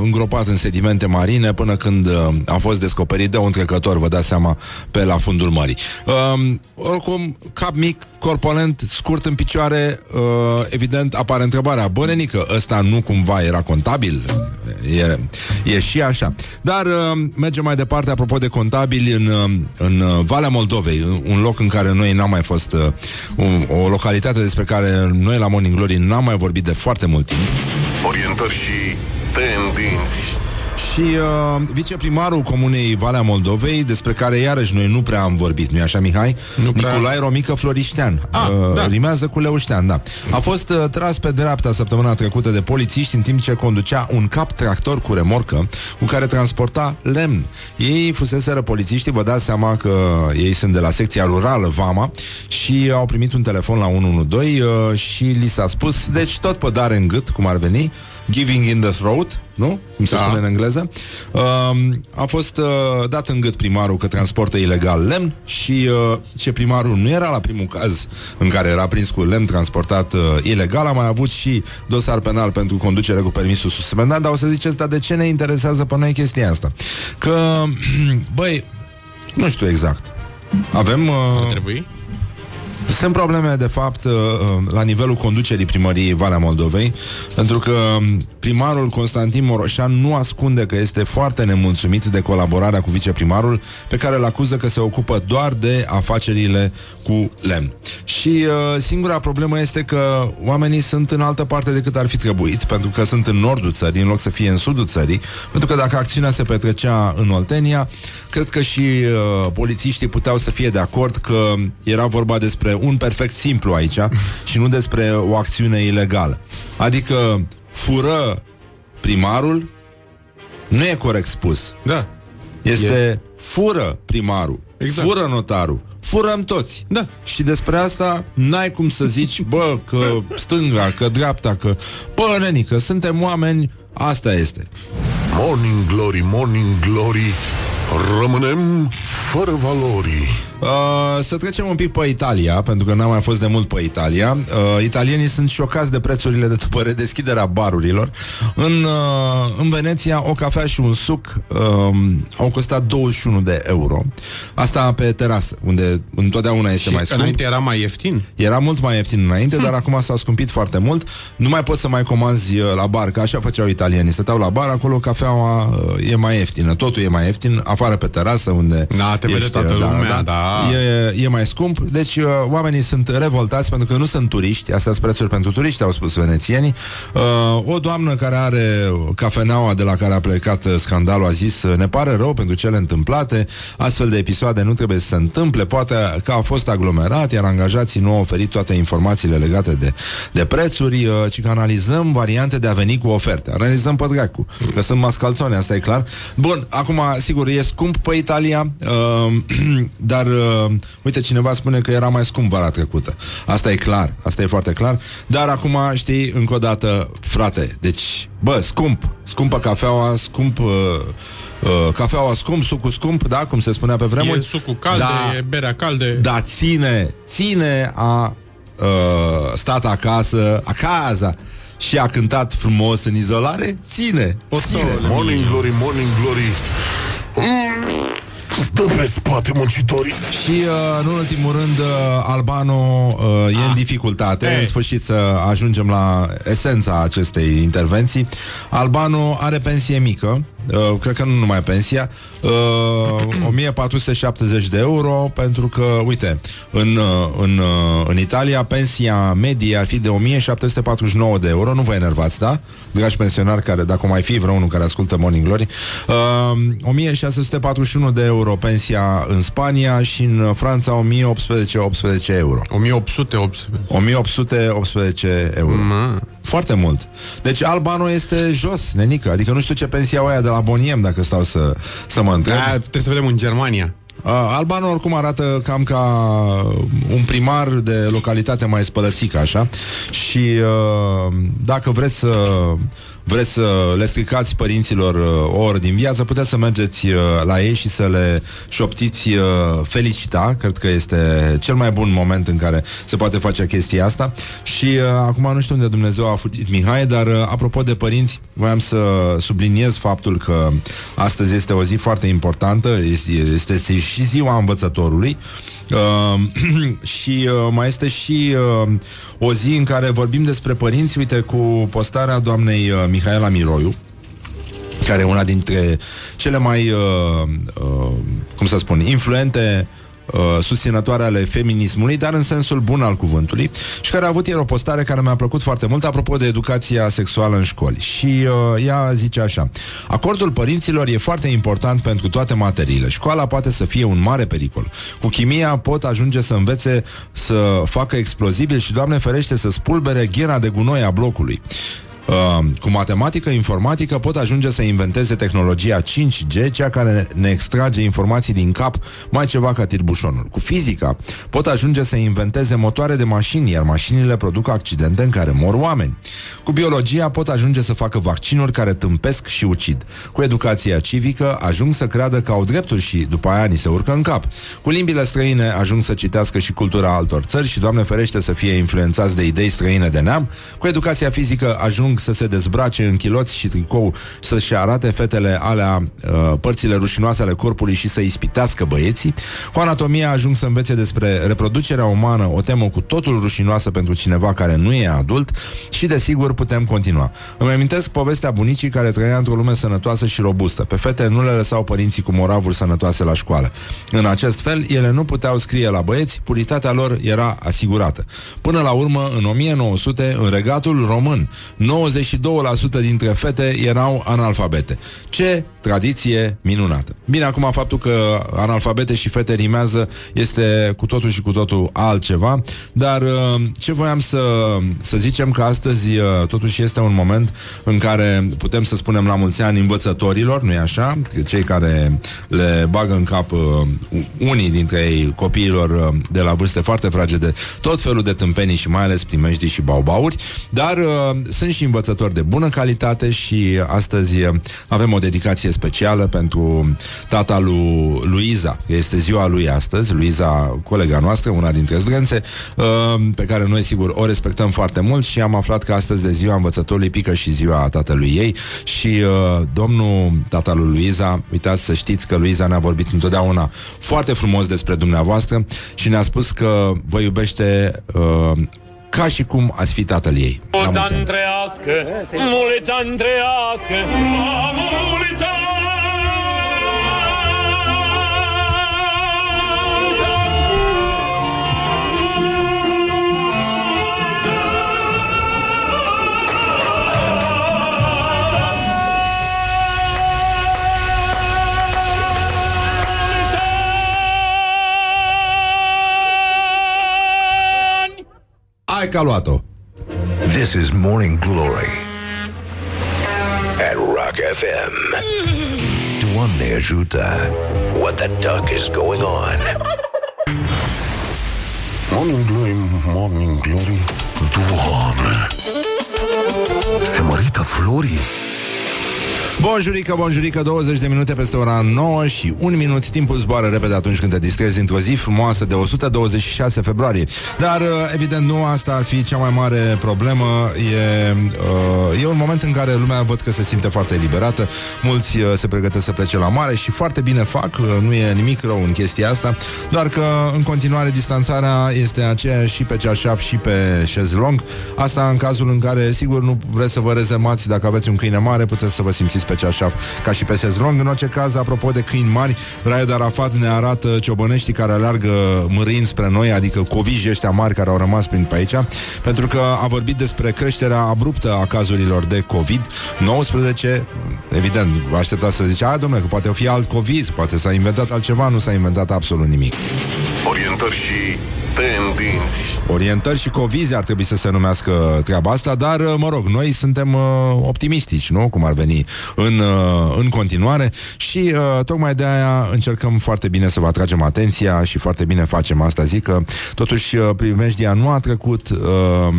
îngropat în sedimente marine până când uh, a fost descoperit de un trecător, vă dați seama, pe la fundul mării. Uh, oricum, cap mic, corpulent, scurt în picioare, uh, evident, apare întrebarea, bă, nenică, ăsta nu cumva era contabil? E, e și așa. Dar uh, mergem mai departe, apropo de contabili, în, uh, în uh, Valea Moldovei, un loc în care noi n-am mai fost, uh, un, o localitate despre care noi la Morning Glory n-am mai vorbit de foarte mult timp. Orientări și tendinți. Și uh, viceprimarul Comunei Valea Moldovei, despre care iarăși noi nu prea am vorbit, nu-i așa, Mihai? Nu prea. Nicolae Romică Floriștean. Ah, uh, da. Rimează cu Leuștean, da. A fost uh, tras pe dreapta săptămâna trecută de polițiști în timp ce conducea un cap tractor cu remorcă cu care transporta lemn. Ei fuseseră polițiștii, vă dați seama că ei sunt de la secția rurală, Vama, și au primit un telefon la 112 uh, și li s-a spus, deci tot pădare în gât, cum ar veni, giving in the throat, nu? Cum se Da. spune în engleză. Um, a fost uh, dat în gât primarul că transportă ilegal lemn și uh, ce primarul nu era la primul caz în care era prins cu lemn transportat uh, ilegal, a mai avut și dosar penal pentru conducere cu permisul suspendat, dar o să ziceți, dar de ce ne interesează pe noi chestia asta? Că, băi, nu știu exact. Avem... Uh, Ar trebui? sunt probleme, de fapt, uh, uh, la nivelul conducerii primăriei Valea Moldovei, pentru că um, primarul Constantin Moroșan nu ascunde că este foarte nemulțumit de colaborarea cu viceprimarul, pe care îl acuză că se ocupă doar de afacerile cu lemn. Și uh, singura problemă este că oamenii sunt în altă parte decât ar fi trebuit, pentru că sunt în nordul țării, în loc să fie în sudul țării, pentru că dacă acțiunea se petrecea în Oltenia, cred că și uh, polițiștii puteau să fie de acord că era vorba despre un perfect simplu aici și nu despre o acțiune ilegală. Adică fură primarul, nu e corect spus. Da. Este e... fură primarul, Exact. fură notarul, furăm toți. Da. Și despre asta n-ai cum să zici, bă, că stânga, că dreapta, că... Bă, nenică, suntem oameni, asta este. Morning Glory, Morning Glory Rămânem fără valori Uh, să trecem un pic pe Italia, pentru că n-am mai fost de mult pe Italia. Uh, italienii sunt șocați de prețurile de după redeschiderea barurilor. În, uh, în Veneția, o cafea și un suc uh, au costat 21 de euro. Asta pe terasă, unde întotdeauna este Și mai scump. înainte era mai ieftin? Era mult mai ieftin înainte, dar acum s-a scumpit foarte mult. Nu mai poți să mai comanzi uh, la bar, că așa făceau italienii. Stăteau la bar, acolo cafeaua uh, e mai ieftină. Totul e mai ieftin, afară pe terasă, unde Da, te vede ești, toată uh, lumea, da. E, e mai scump. Deci uh, oamenii sunt revoltați pentru că nu sunt turiști. Astea sunt prețuri pentru turiști, au spus venețienii. Uh, o doamnă care are cafeneaua de la care a plecat uh, scandalul a zis uh, ne pare rău pentru cele întâmplate. Astfel de episoade nu trebuie să se întâmple. Poate că a fost aglomerat, iar angajații nu au oferit toate informațiile legate de, de prețuri, uh, ci că analizăm variante de a veni cu oferte. Analizăm pe dracu, că sunt mascalțone, asta e clar. Bun, acum, sigur, e scump pe Italia, uh, dar uh, uite, cineva spune că era mai scump vara trecută. Asta e clar, asta e foarte clar. Dar acum, știi, încă o dată, frate, deci, bă, scump, scumpă cafeaua, scump... Uh, Uh, cafeaua scump, sucul scump, da, cum se spunea pe vremuri. E sucul calde, da, e berea calde. da, ține, ține a uh, stat acasă, acasă și a cântat frumos în izolare, ține. O ține. Morning Glory, Morning Glory mm, Stă pe spate muncitorii. Și uh, în ultimul rând uh, Albano uh, e în dificultate. Ei. În sfârșit să ajungem la esența acestei intervenții. Albano are pensie mică uh, Cred că nu numai pensia. Uh, 1470 de euro Pentru că, uite În, uh, în, uh, în Italia Pensia medie ar fi de 1749 de euro. Nu vă enervați, da? Dragi pensionari care, dacă mai fi vreunul care ascultă Morning Glory uh, 1641 de euro pensia în Spania Și în Franța 1818 euro. 1800, 800. 1818 euro. Foarte mult. Deci Albano este jos, nenică. Adică nu știu ce pensia au aia de la Boniem Dacă stau să, să mă întreb Da, trebuie să vedem în Germania. Uh, Albano oricum arată cam ca un primar de localitate mai spălățică, așa. Și uh, dacă vreți să vreți să le stricați părinților uh, o oră din viață, puteți să mergeți uh, la ei și să le șoptiți uh, felicita. Cred că este cel mai bun moment în care se poate face chestia asta. Și uh, acum nu știu unde Dumnezeu a fugit Mihai, dar uh, apropo de părinți, voiam să subliniez faptul că astăzi este o zi foarte importantă, este, este și ziua învățătorului uh, și uh, mai este și uh, o zi în care vorbim despre părinți, uite, cu postarea doamnei uh, Mihaela Miroiu, care e una dintre cele mai, uh, uh, cum să spun, influente uh, susținătoare ale feminismului, dar în sensul bun al cuvântului, și care a avut ieri o postare care mi-a plăcut foarte mult apropo de educația sexuală în școli. Și uh, ea zice așa: Acordul părinților e foarte important pentru toate materiile. Școala poate să fie un mare pericol. Cu chimia pot ajunge să învețe să facă explozibil și, Doamne ferește, să spulbere ghena de gunoi a blocului. Uh, cu matematică, informatică pot ajunge să inventeze tehnologia 5G, cea care ne extrage informații din cap mai ceva ca tirbușonul. Cu fizica pot ajunge să inventeze motoare de mașini, iar mașinile produc accidente în care mor oameni. Cu biologia pot ajunge să facă vaccinuri care tâmpesc și ucid. Cu educația civică ajung să creadă că au drepturi și după aia ni se urcă în cap. Cu limbile străine ajung să citească și cultura altor țări și, Doamne ferește, să fie influențați de idei străine de neam. Cu educația fizică ajung să se dezbrace în chiloți și tricou, să-și arate fetele alea uh, părțile rușinoase ale corpului și să ispitească băieții. Cu anatomia ajung să învețe despre reproducerea umană, o temă cu totul rușinoasă pentru cineva care nu e adult și, desigur, putem continua. Îmi amintesc povestea bunicii care trăia într-o lume sănătoasă și robustă. Pe fete nu le lăsau părinții cu moravuri sănătoase la școală. În acest fel, ele nu puteau scrie la băieți, puritatea lor era asigurată. Până la urmă, în 1900, în regatul român, 92% dintre fete erau analfabete. Ce tradiție minunată. Bine, acum faptul că analfabete și fete rimează este cu totul și cu totul altceva, dar uh, ce voiam să, să zicem că astăzi uh, totuși este un moment în care putem să spunem la mulți ani învățătorilor, nu-i așa? Cei care le bagă în cap uh, unii dintre ei copiilor de la vârste foarte fragede tot felul de tâmpenii și mai ales primejdii și baubauri, dar sunt și învățători de bună calitate și astăzi avem o dedicație specială pentru tata lui Luiza. Este ziua lui astăzi, Luiza, colega noastră, una dintre zdrențe, uh, pe care noi, sigur, o respectăm foarte mult și am aflat că astăzi de ziua învățătorului pică și ziua tatălui ei și uh, domnul tata lui Luiza, uitați să știți că Luiza ne-a vorbit întotdeauna foarte frumos despre dumneavoastră și ne-a spus că vă iubește uh, ca și cum ați fi tatăl ei. Mulița întrească, mulița întrească, mulița Hai că a luat-o. This is Morning Glory at Rock FM. Doamne ajută! What the duck is going on? Morning Glory, Morning Glory Doamne Se mărită florii Bonjurică, bonjurică, 20 de minute peste ora 9 și 1 minut. Timpul zboară repede atunci când te distrezi într-o zi frumoasă de 126 februarie. Dar, uh, evident, nu asta ar fi cea mai mare problemă. E, uh, e un moment în care lumea văd că se simte foarte eliberată. Mulți uh, se pregătesc să plece la mare și foarte bine fac. Uh, nu e nimic rău în chestia asta. Doar că, în continuare, distanțarea este aceeași și pe ceașaf și pe șezlong. Asta în cazul în care, sigur, nu vreți să vă rezemați dacă aveți un câine mare, puteți să vă simțiți pe ceașaf ca și pe sezlong. În orice caz, apropo de câini mari, Raed Arafat ne arată ciobăneștii care alergă mârind spre noi, adică coviji ăștia mari care au rămas prin pe aici, pentru că a vorbit despre creșterea abruptă a cazurilor de COVID-19. Evident, vă așteptați să zice, a, domnule, că poate fi alt COVID, poate s-a inventat altceva, nu s-a inventat absolut nimic. Orientări și tendinți Orientări și covizi ar trebui să se numească treaba asta, dar, mă rog, noi suntem uh, optimistici, nu? Cum ar veni în, uh, în continuare și uh, tocmai de aia încercăm foarte bine să vă atragem atenția și foarte bine facem asta. Zic că, totuși, uh, primejdia nu a trecut... Uh,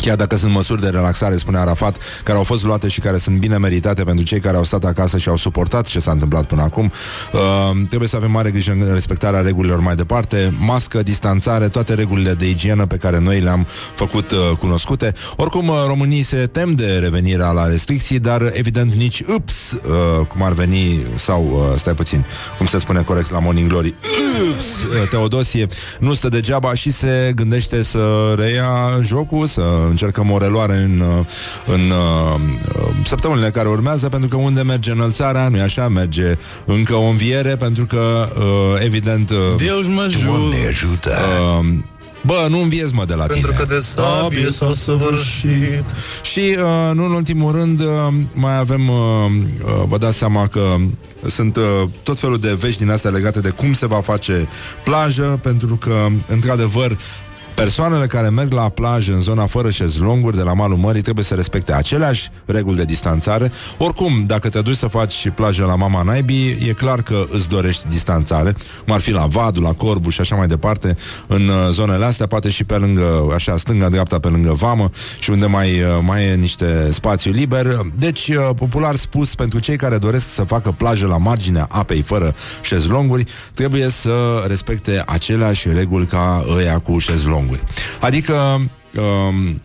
Chiar dacă sunt măsuri de relaxare, spune Arafat, care au fost luate și care sunt bine meritate pentru cei care au stat acasă și au suportat ce s-a întâmplat până acum, uh, trebuie să avem mare grijă în respectarea regulilor mai departe, mască, distanțare, toate regulile de igienă pe care noi le-am făcut uh, cunoscute. Oricum, uh, românii se tem de revenirea la restricții, dar evident nici ups, uh, cum ar veni, sau, uh, stai puțin, cum se spune corect la Morning Glory, ups, uh, Teodosie, nu stă degeaba și se gândește să reia jocul, să încercăm o reluare în, uh, în uh, săptămânile care urmează, pentru că unde merge înălțarea, nu așa, merge încă o înviere, pentru că, uh, evident... Uh, Deus mă Doamne ajută ajută! uh, Bă, nu înviez mă de la Pentru tine. că de sabie s-a săvârșit. Și, uh, nu în ultimul rând, uh, mai avem, uh, uh, vă dați seama că sunt uh, tot felul de vești din astea legate de cum se va face plajă, pentru că, într-adevăr, Persoanele care merg la plajă în zona fără șezlonguri de la malul mării trebuie să respecte aceleași reguli de distanțare. Oricum, dacă te duci să faci plajă la mama naibii, e clar că îți dorești distanțare, cum ar fi la Vadu, la Corbu și așa mai departe, în uh, zonele astea, poate și pe lângă, așa, stânga-dreapta, pe lângă Vamă și unde mai, uh, mai e niște spațiu liber. Deci, uh, popular spus, pentru cei care doresc să facă plajă la marginea apei fără șezlonguri, trebuie să respecte aceleași reguli ca ăia cu șezlonguri. Adică um,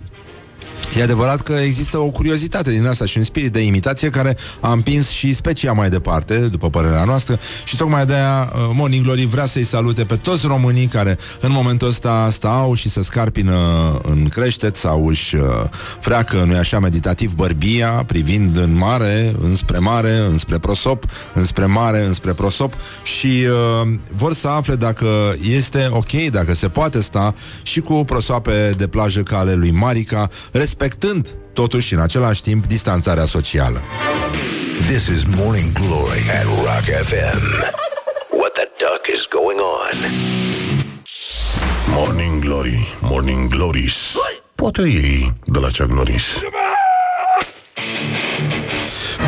E adevărat că există o curiozitate din asta și un spirit de imitație care a împins și specia mai departe, după părerea noastră, și tocmai de aia uh, Morning Glory vrea să-i salute pe toți românii care în momentul ăsta stau și se scarpină în creștet sau își uh, freacă, nu așa, meditativ bărbia, privind în mare, înspre mare, înspre prosop, înspre mare, înspre prosop și uh, vor să afle dacă este ok, dacă se poate sta și cu prosoape de plajă ca ale lui Marica, respectând totuși în același timp distanțarea socială. This is Morning Glory at Rock FM. What the duck is going on? Morning Glory, Morning Glories. Poate ei de la Chuck Norris.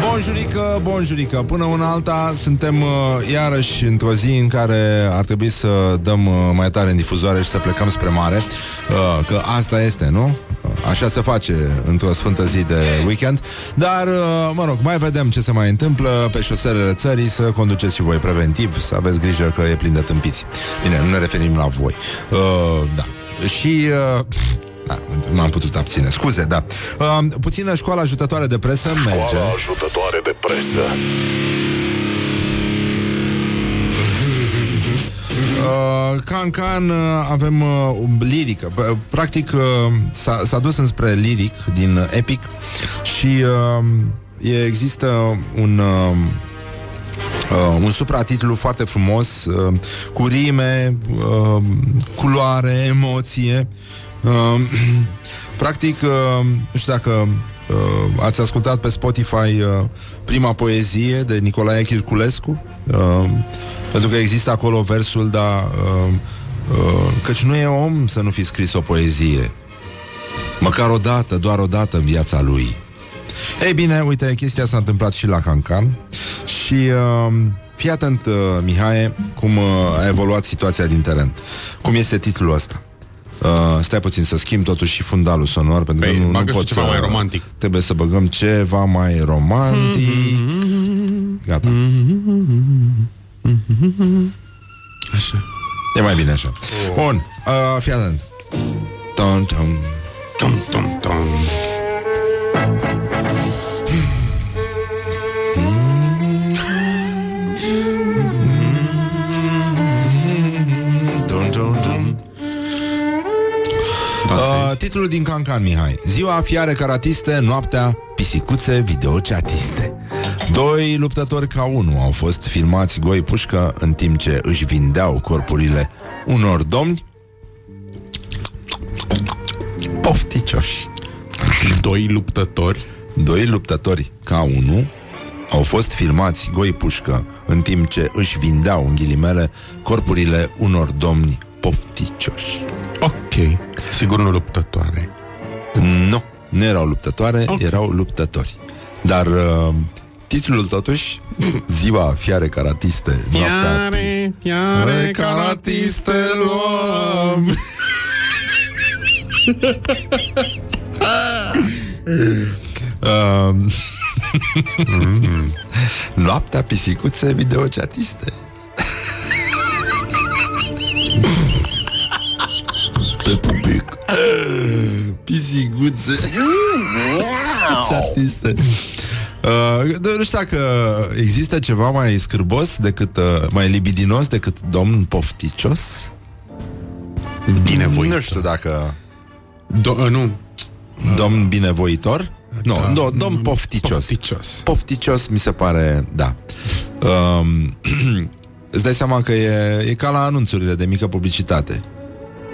Bonjurică, bonjurică Până una alta suntem uh, iarăși într-o zi în care ar trebui să dăm uh, mai tare în difuzoare și să plecăm spre mare uh, Că asta este, nu? Uh, Așa se face într-o sfântă zi de weekend Dar, uh, mă rog, mai vedem ce se mai întâmplă pe șoselele țării Să conduceți și voi preventiv Să aveți grijă că e plin de tâmpiți Bine, nu ne referim la voi uh, Da și uh, da, m-am putut abține. Scuze, da. Uh, puțină școală ajutătoare de presă merge. Școala ajutătoare de presă. Uh, ca în can uh, avem uh, lirică. P- Practic uh, s-a, s-a dus înspre liric din uh, Epic și uh, e, există un... Uh, Uh, un supratitlu foarte frumos uh, cu rime, uh, culoare, emoție. Uh, practic, uh, nu știu dacă uh, ați ascultat pe Spotify uh, prima poezie de Nicolae Chirculescu, uh, pentru că există acolo versul, da, uh, uh, căci nu e om să nu fi scris o poezie, măcar o dată, doar o dată în viața lui. Ei bine, uite, chestia s-a întâmplat și la Cancan și uh, fii atent, uh, Mihai, cum uh, a evoluat situația din teren. Cum este titlul ăsta? Uh, stai puțin să schimb totuși și fundalul sonor pentru Păi, că nu, nu bagă și pot ceva să... mai romantic. Trebuie să băgăm ceva mai romantic. Gata. Așa. E mai bine așa. Bun, uh, fii atent. Tom, tom. Tom, tom, tom. Uh, titlul din Cancan, Mihai Ziua fiare caratiste, noaptea pisicuțe videochatiste Doi luptători ca unul au fost filmați goi pușcă În timp ce își vindeau corpurile unor domni Pofticioși Doi luptători. Doi luptători ca unul au fost filmați goi pușcă în timp ce își vindeau, în ghilimele, corpurile unor domni pofticioși. Ok. Sigur nu luptătoare. Nu, nu erau luptătoare, Ok. erau luptători. Dar uh, titlul totuși, Ziua fiare caratiste, noaptea Fiare, Fiare fiare, caratiste luăm Um, Noaptea pisicuțe videochatiste Pe pupic Pisicuțe Chatiste Uh, nu știu dacă există ceva mai scârbos decât, uh, mai libidinos decât domn pofticios? Binevoit. Nu știu dacă Do- uh, nu. domn binevoitor? Nu, Da. no, domn pofticios. Pofticios. Pofticios mi se pare, da. Um, îți dai seama că e, e ca la anunțurile de mică publicitate.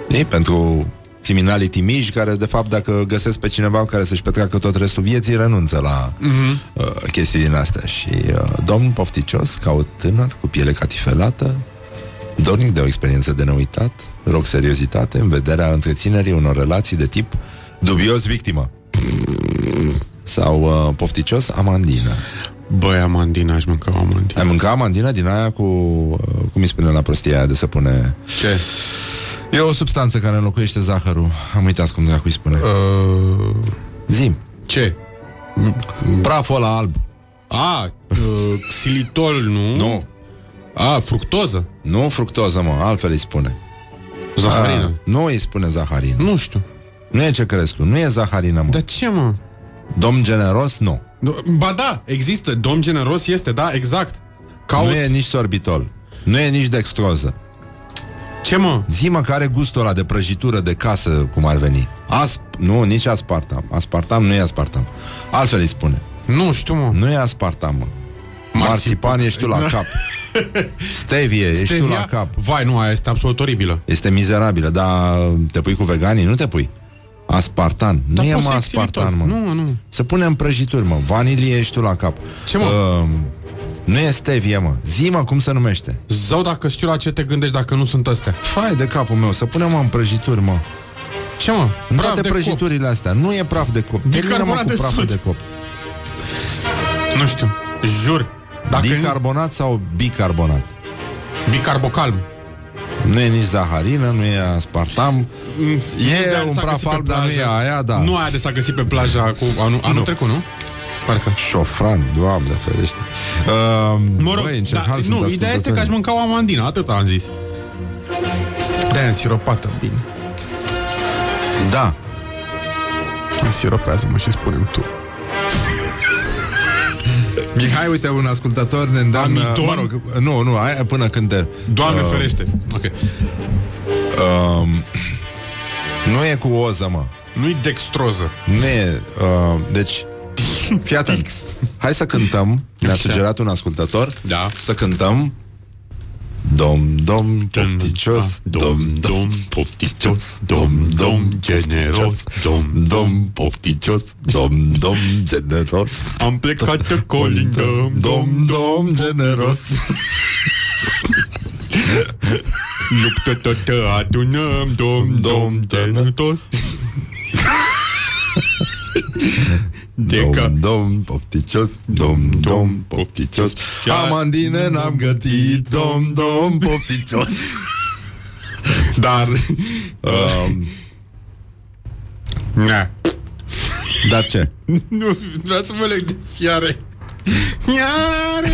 Ei, pentru criminalii timiși care, de fapt, dacă găsesc pe cineva care să-și petreacă tot restul vieții, renunță la uh, chestii din astea. Și uh, domn pofticios, ca o tânăr cu piele catifelată, dornic de o experiență de neuitat, rog seriozitate în vederea întreținerii unor relații de tip dubios victimă. Sau uh, pofticios amandină. Băi, amandina, aș mânca o amandina. Ai mâncat amandina din aia cu, uh, cum îi spune la prostia aia de să pune... Ce? E o substanță care înlocuiește zahărul. Am uitat cum dracu îi spune. Uh, Zim. ce? Praful ăla alb. A, uh, xilitol, nu? Nu. A, fructoză. Nu fructoză, mă, altfel îi spune. Zaharină. A, nu îi spune zaharină. Nu știu. Nu e Cecărescu, nu e Zaharină, mă. Dar ce, mă? Domn generos, nu. Nu, Ba da, există. Domn generos este, da, exact. Caut... Nu e nici sorbitol. Nu e nici dextroză. Ce, mă? Zi mă, care gustul ăla de prăjitură de casă, cum ar veni. Asp, nu, nici aspartam. Aspartam nu e aspartam. Altfel îi spune. Nu știu, mă. Nu e aspartam, mă. Marțipan ești tu la cap. Stevie, ești tu la cap. Vai, nu, aia este absolut oribilă. Este mizerabilă, dar te pui cu veganii? Nu te pui. Aspartan. Dar nu e poți mă să aspartan, mă. exilitor. Nu, nu. Să punem prăjituri, mă. Vanilie ești tu la cap. Ce, mă? Uh, nu e stevie, mă. Zi, mă, cum se numește. Zău dacă știu la ce te gândești dacă nu sunt astea. Fai de capul meu, să punem mă, în prăjituri, mă. Ce, mă? În Praf toate de prăjiturile astea. Nu e praf de cop. Termină, mă, Bicarbonat cu de praful sud. de cop. cop. Nu știu. Jur. Dacă Bicarbonat sau bicarbonat? bicarbocalm. Nu e nici zaharină, nu e aspartam. Nici de E aia un s-a praf găsit pe alb, dar nu e plajă. aia, da. Nu aia de s-a găsit pe plaja cu anul, anul Nu. trecut, nu? Parcă. Șofran, doamne ferește. Uh, Mă rog, băi, în ce da, hal sunt nu, ideea este că aș ascultătorii? mânca o amandină, atât am zis. de însiropată, bine. Da. Însiropează-mă și spunem tu. Mihai, uite, un ascultător ne îndeamnă... Amidon? Mă rog, nu, nu, aia până când te... Doamne Uh, ferește. Ok. Um, nu e cu oză, mă. Nu-i dextroză. Nu e... Uh, deci, fii atent. Hai să cântăm. Ne-a Așa. sugerat un ascultător. Da. Să cântăm. Dom, dom, pofticios, dom, dom, pofticios, dom, dom, generos, dom, dom, pofticios, dom, dom, generos. Am plecat pe colindăm, dom, dom, generos. Luptă tot adunăm, dom, dom, generos. De ca... Dom, dom, pofticios, dom, dom, pofticios Amandine n-am gătit, dom, dom, pofticios Dar... um, Na. Dar ce? Nu, vreau să mă leg de fiare. Fiare!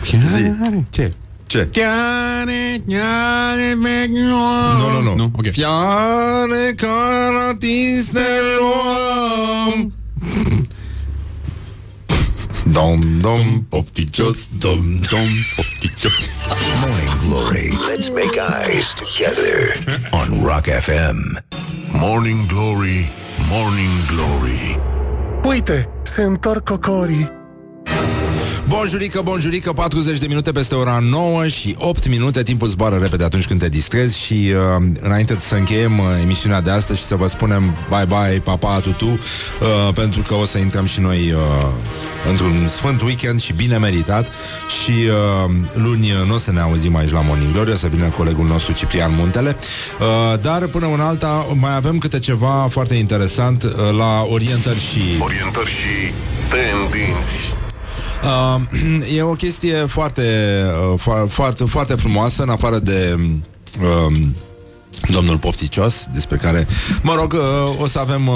Fiare? Ce? Ce? Fiare, fiare, Nu, nu, nu, nu ok. Fiare de luăm Dom, dom, pofticios, dom, dom, pofticios Morning Glory. Let's make eyes together on Rock FM. Morning Glory, Morning Glory. Uite, se întorc cocorii. Bonjurică, bonjurică, 40 de minute peste ora 9 și 8 minute. Timpul zboară repede atunci când te distrezi Și uh, înainte să încheiem uh, emisiunea de astăzi Și să vă spunem bye-bye, papa, tutu uh, Pentru că o să intrăm și noi uh, Într-un sfânt weekend și bine meritat. Și uh, luni uh, nu o să ne auzim aici la Morning Glory O să vină colegul nostru Ciprian Muntele. Uh, Dar până una alta mai avem câte ceva foarte interesant uh, La orientări și Orientări și tendinți. Uh, e o chestie foarte, uh, fo- foarte, foarte frumoasă, în afară de uh, domnul Pofticios, despre care, mă rog, uh, o să avem... Uh,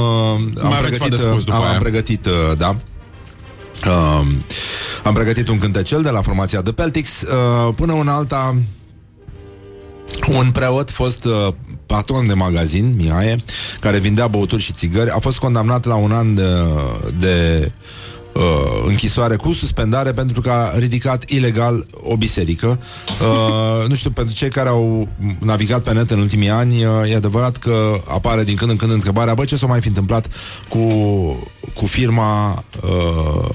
am aveți ceva de pregătit, spus uh, după am, aia. am pregătit, uh, da. Uh, am pregătit un cântecel de la formația The Peltics. Uh, până în alta, un preot, fost uh, patron de magazin, Mihaie, care vindea băuturi și țigări, a fost condamnat la un an de, de uh, închisoare cu suspendare pentru că a ridicat ilegal o biserică. Uh, nu știu, pentru cei care au navigat pe net în ultimii ani, uh, e adevărat că apare din când în când întrebarea, bă, ce s-a mai fi întâmplat cu, cu firma uh,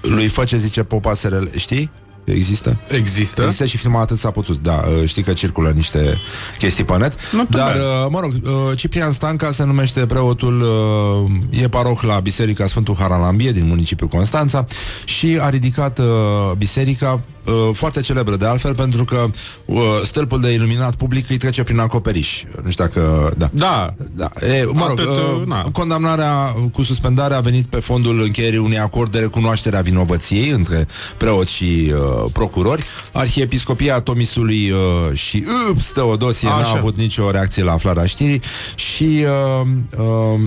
lui Fă ce zice Popa SRL, știi? Există? Există? Există și filmat atât s-a putut, da, uh, știi că circulă niște chestii pe net Not too Dar, bad. uh, mă rog, uh, Ciprian Stanca se numește preotul uh, E paroh la Biserica Sfântul Haralambie din municipiul Constanța Și a ridicat uh, biserica uh, Foarte celebră de altfel Pentru că uh, stâlpul de iluminat public Îi trece prin acoperiș Nu știu dacă, da Da. da. E, mă rog, Atât, uh, uh, na. condamnarea cu suspendare a venit pe fondul încheierii unui acord de recunoaștere a vinovăției între preoți și uh, procurori. Arhiepiscopia Tomisului uh, și Ups, Teodosie n-a Așa. avut nicio reacție la aflarea știrii și uh, uh,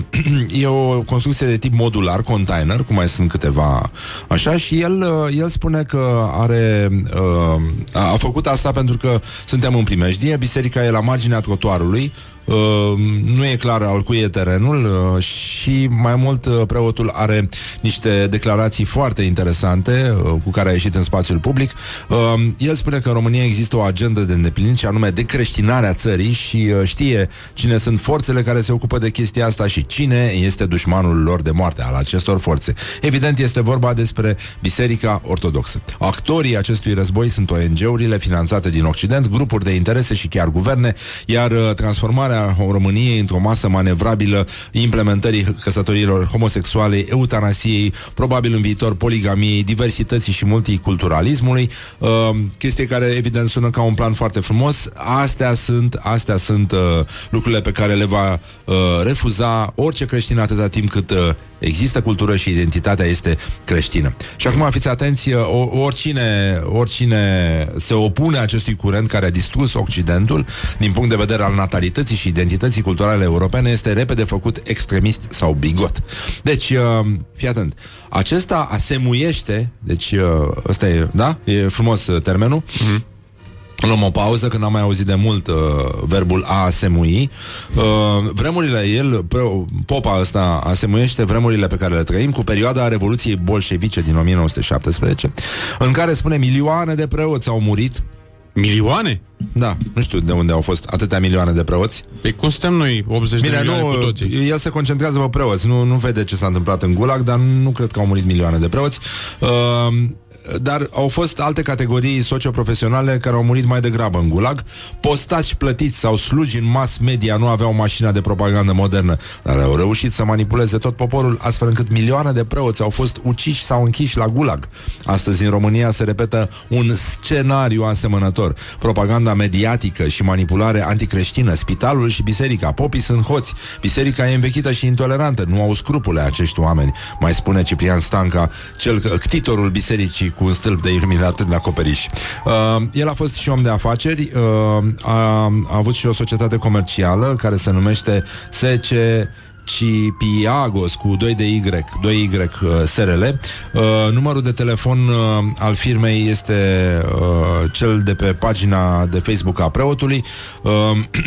e o construcție de tip modular, container, cum mai sunt câteva așa, și el, uh, el spune că are uh, a, a făcut asta pentru că suntem în primejdie, biserica e la marginea trotuarului, uh, nu e clar al cui e terenul uh, și mai mult uh, preotul are niște declarații foarte interesante uh, cu care a ieșit în spațiul public. Uh, el spune că în România există o agendă de îndeplinit și anume de creștinarea țării și uh, știe cine sunt forțele care se ocupă de chestia asta și cine este dușmanul lor de moarte al acestor forțe. Evident, este vorba despre Biserica Ortodoxă. Actorii acestui război sunt ONG-urile finanțate din Occident, grupuri de interese și chiar guverne, iar uh, transformarea României într-o masă manevrabilă implementării căsătorilor homosexuale, eutanasiei, probabil în viitor poligamiei, diversității și multiculturalismului, uh, chestie care evident sună ca un plan foarte frumos. Astea sunt, astea sunt uh, lucrurile pe care le va uh, refuza orice creștin atâta timp cât uh, există cultură și identitatea este creștină. Și acum fiți atenți, uh, o- oricine, oricine se opune acestui curent care a distrus Occidentul din punct de vedere al natalității și identității culturale europene este repede făcut extremist sau bigot. Deci, uh, fii atent, acesta asemuiește, deci uh, ăsta e, da? E frumos uh, termenul, mm-hmm. Luăm o pauză, când am mai auzit de mult uh, verbul a asemui. Uh, vremurile, el, pre- popa ăsta, asemuiește vremurile pe care le trăim cu perioada Revoluției Bolșevice din 1917, în care spune milioane de preoți au murit. Milioane? Da, nu știu de unde au fost atâtea milioane de preoți. Pe cum suntem noi, 80 Bine, de milioane nu, cu toții? el se concentrează pe preoți, nu, nu vede ce s-a întâmplat în Gulag, dar nu cred că au murit milioane de preoți. Uh, dar au fost alte categorii socioprofesionale care au murit mai degrabă în Gulag. Postați plătiți sau slugi în mass media nu aveau mașina de propagandă modernă, dar au reușit să manipuleze tot poporul, astfel încât milioane de preoți au fost uciși sau închiși la Gulag. Astăzi în România se repetă un scenariu asemănător. Propaganda mediatică și manipulare anticreștină, spitalul și biserica. Popii sunt hoți. Biserica e învechită și intolerantă. Nu au scrupule acești oameni, mai spune Ciprian Stanca, cel ctitorul bisericii cu un stâlp de iluminat în acoperiș. Uh, el a fost și om de afaceri, uh, a, a avut și o societate comercială care se numește SC Cipiagos cu 2 de Y, 2Y uh, SRL. Uh, numărul de telefon uh, al firmei este uh, cel de pe pagina de Facebook a preotului uh,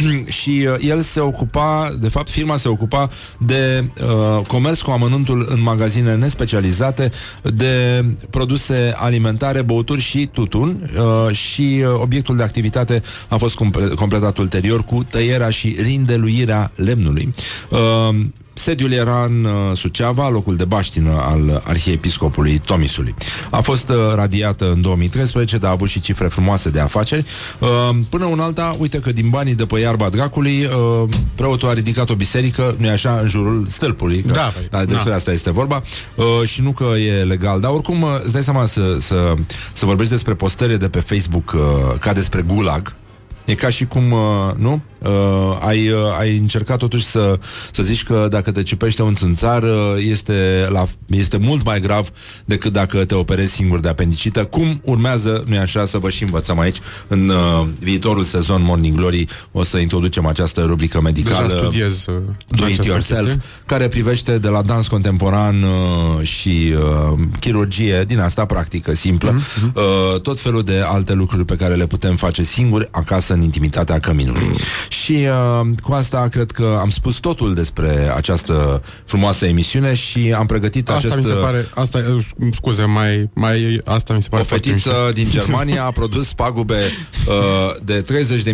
și uh, el se ocupa, de fapt firma se ocupa de uh, comerț cu amănuntul în magazine nespecializate de produse alimentare, băuturi și tutun uh, și uh, obiectul de activitate a fost comple- completat ulterior cu tăierea și rindeluirea lemnului. Uh, Sediul era în uh, Suceava, locul de baștină al arhiepiscopului Tomisului. A fost uh, radiată în 2013, dar a avut și cifre frumoase de afaceri. Uh, până un alta, uite că din banii de pe iarba dracului, uh, preotul a ridicat o biserică, nu așa, în jurul stâlpului. Că, Da, păi, da, despre da. asta este vorba. Uh, și nu că e legal, dar oricum, uh, îți dai seama să, să, să vorbești despre postări de pe Facebook uh, ca despre gulag, E ca și cum, uh, nu? Uh, ai, uh, ai încercat totuși să, să zici că dacă te cipește un țânțar uh, este, la, este mult mai grav decât dacă te operezi singur de apendicită. Cum urmează, nu așa, să vă și învățăm aici în uh, viitorul sezon Morning Glory o să introducem această rubrică medicală Deja studiez uh, Do it această yourself, chestie. care privește de la dans contemporan uh, și uh, chirurgie, din asta practică, simplă, Mhm, uh, tot felul de alte lucruri pe care le putem face singuri acasă în intimitatea căminului. Și uh, cu asta cred că am spus totul despre această frumoasă emisiune și am pregătit Asta acest... mi se uh, pare, asta, uh, scuze, mai, mai, asta mi se pare o foarte fetiță mișto. din Germania a produs pagube uh, de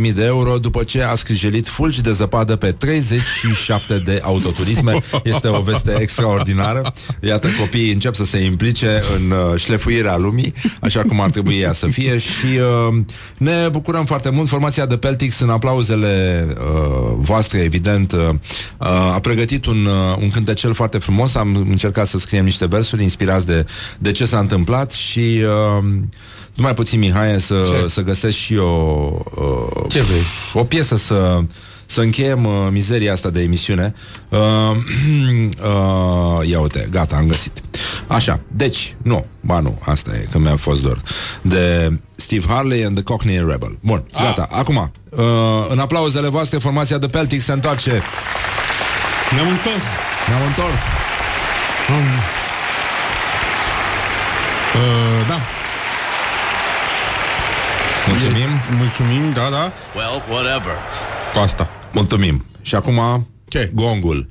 30.000 de euro după ce a scrijelit fulgi de zăpadă pe 37 de autoturisme. Este o veste extraordinară. Iată, copiii încep să se implice în uh, șlefuirea lumii, așa cum ar trebui ea să fie și uh, ne bucurăm foarte mult. Formația de Peltix, în aplauzele uh, voastre, evident, uh, a pregătit un, uh, un cântecel foarte frumos. Am încercat să scriem niște versuri inspirați de, de ce s-a întâmplat și uh, numai puțin, Mihai, să, Ce? să găsesc și o, uh, Ce vrei? o piesă să, să încheiem uh, mizeria asta de emisiune. Uh, uh, ia uite, gata, am găsit. Așa, deci, nu, ba nu, asta e, că mi-a fost dor. De Steve Harley and the Cockney Rebel. Bun, gata, acum, uh, în aplauzele voastre, formația de Peltic se întoarce. Ne-am întors. Ne-am întors. Uh, da. Mulțumim. Mulțumim, da, da. Well, whatever. Cu asta. Mulțumim. Și acum, Ce? gongul.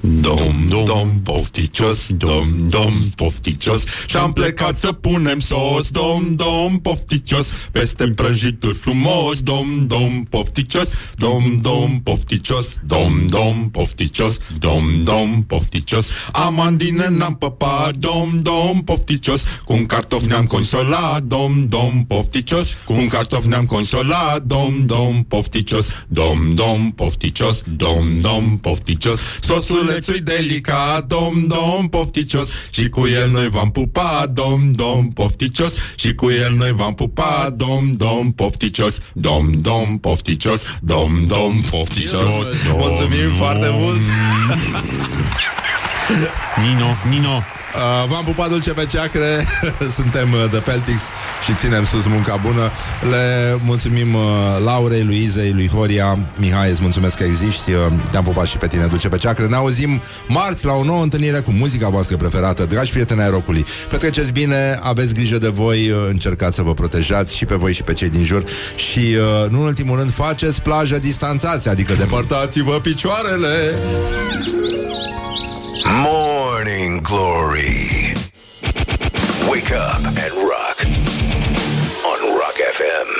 Dom, dom, pofticios, dom, dom, pofticios Și-am plecat să punem sos, dom, dom, pofticios Peste prăjituri frumos, dom, dom, pofticios Dom, dom, pofticios, dom, dom, pofticios Dom, dom, pofticios Amandine n-am păpat, dom, dom, pofticios Cu un cartof ne-am consolat, dom, dom, pofticios Cu un cartof ne-am consolat, dom, dom, pofticios Dom, dom, pofticios, dom, dom, pofticios Sosulețul delicat, dom, dom, pofticios. Și cu el noi v-am pupat, dom, dom, pofticios. Și cu el noi v-am pupat, dom, dom, pofticios. Dom, dom, pofticios, dom, dom, pofticios. Mulțumim foarte mult! Nino, Nino. Uh, v-am pupat dulce pe ceacre. Suntem uh, The Peltics Și ținem sus munca bună. Le mulțumim uh, Laurei, Luizei, lui Horia. Mihai, îți mulțumesc că existi. Uh, Te-am pupat și pe tine dulce pe ceacre. Ne auzim marți la o nouă întâlnire Cu muzica voastră preferată Dragi prieteni ai rocului. Petreceți bine, aveți grijă de voi uh, Încercați să vă protejați și pe voi și pe cei din jur. Și uh, nu în ultimul rând Faceți plajă distanțați Adică depărtați-vă picioarele Morning Glory. Wake up and rock on Rock FM.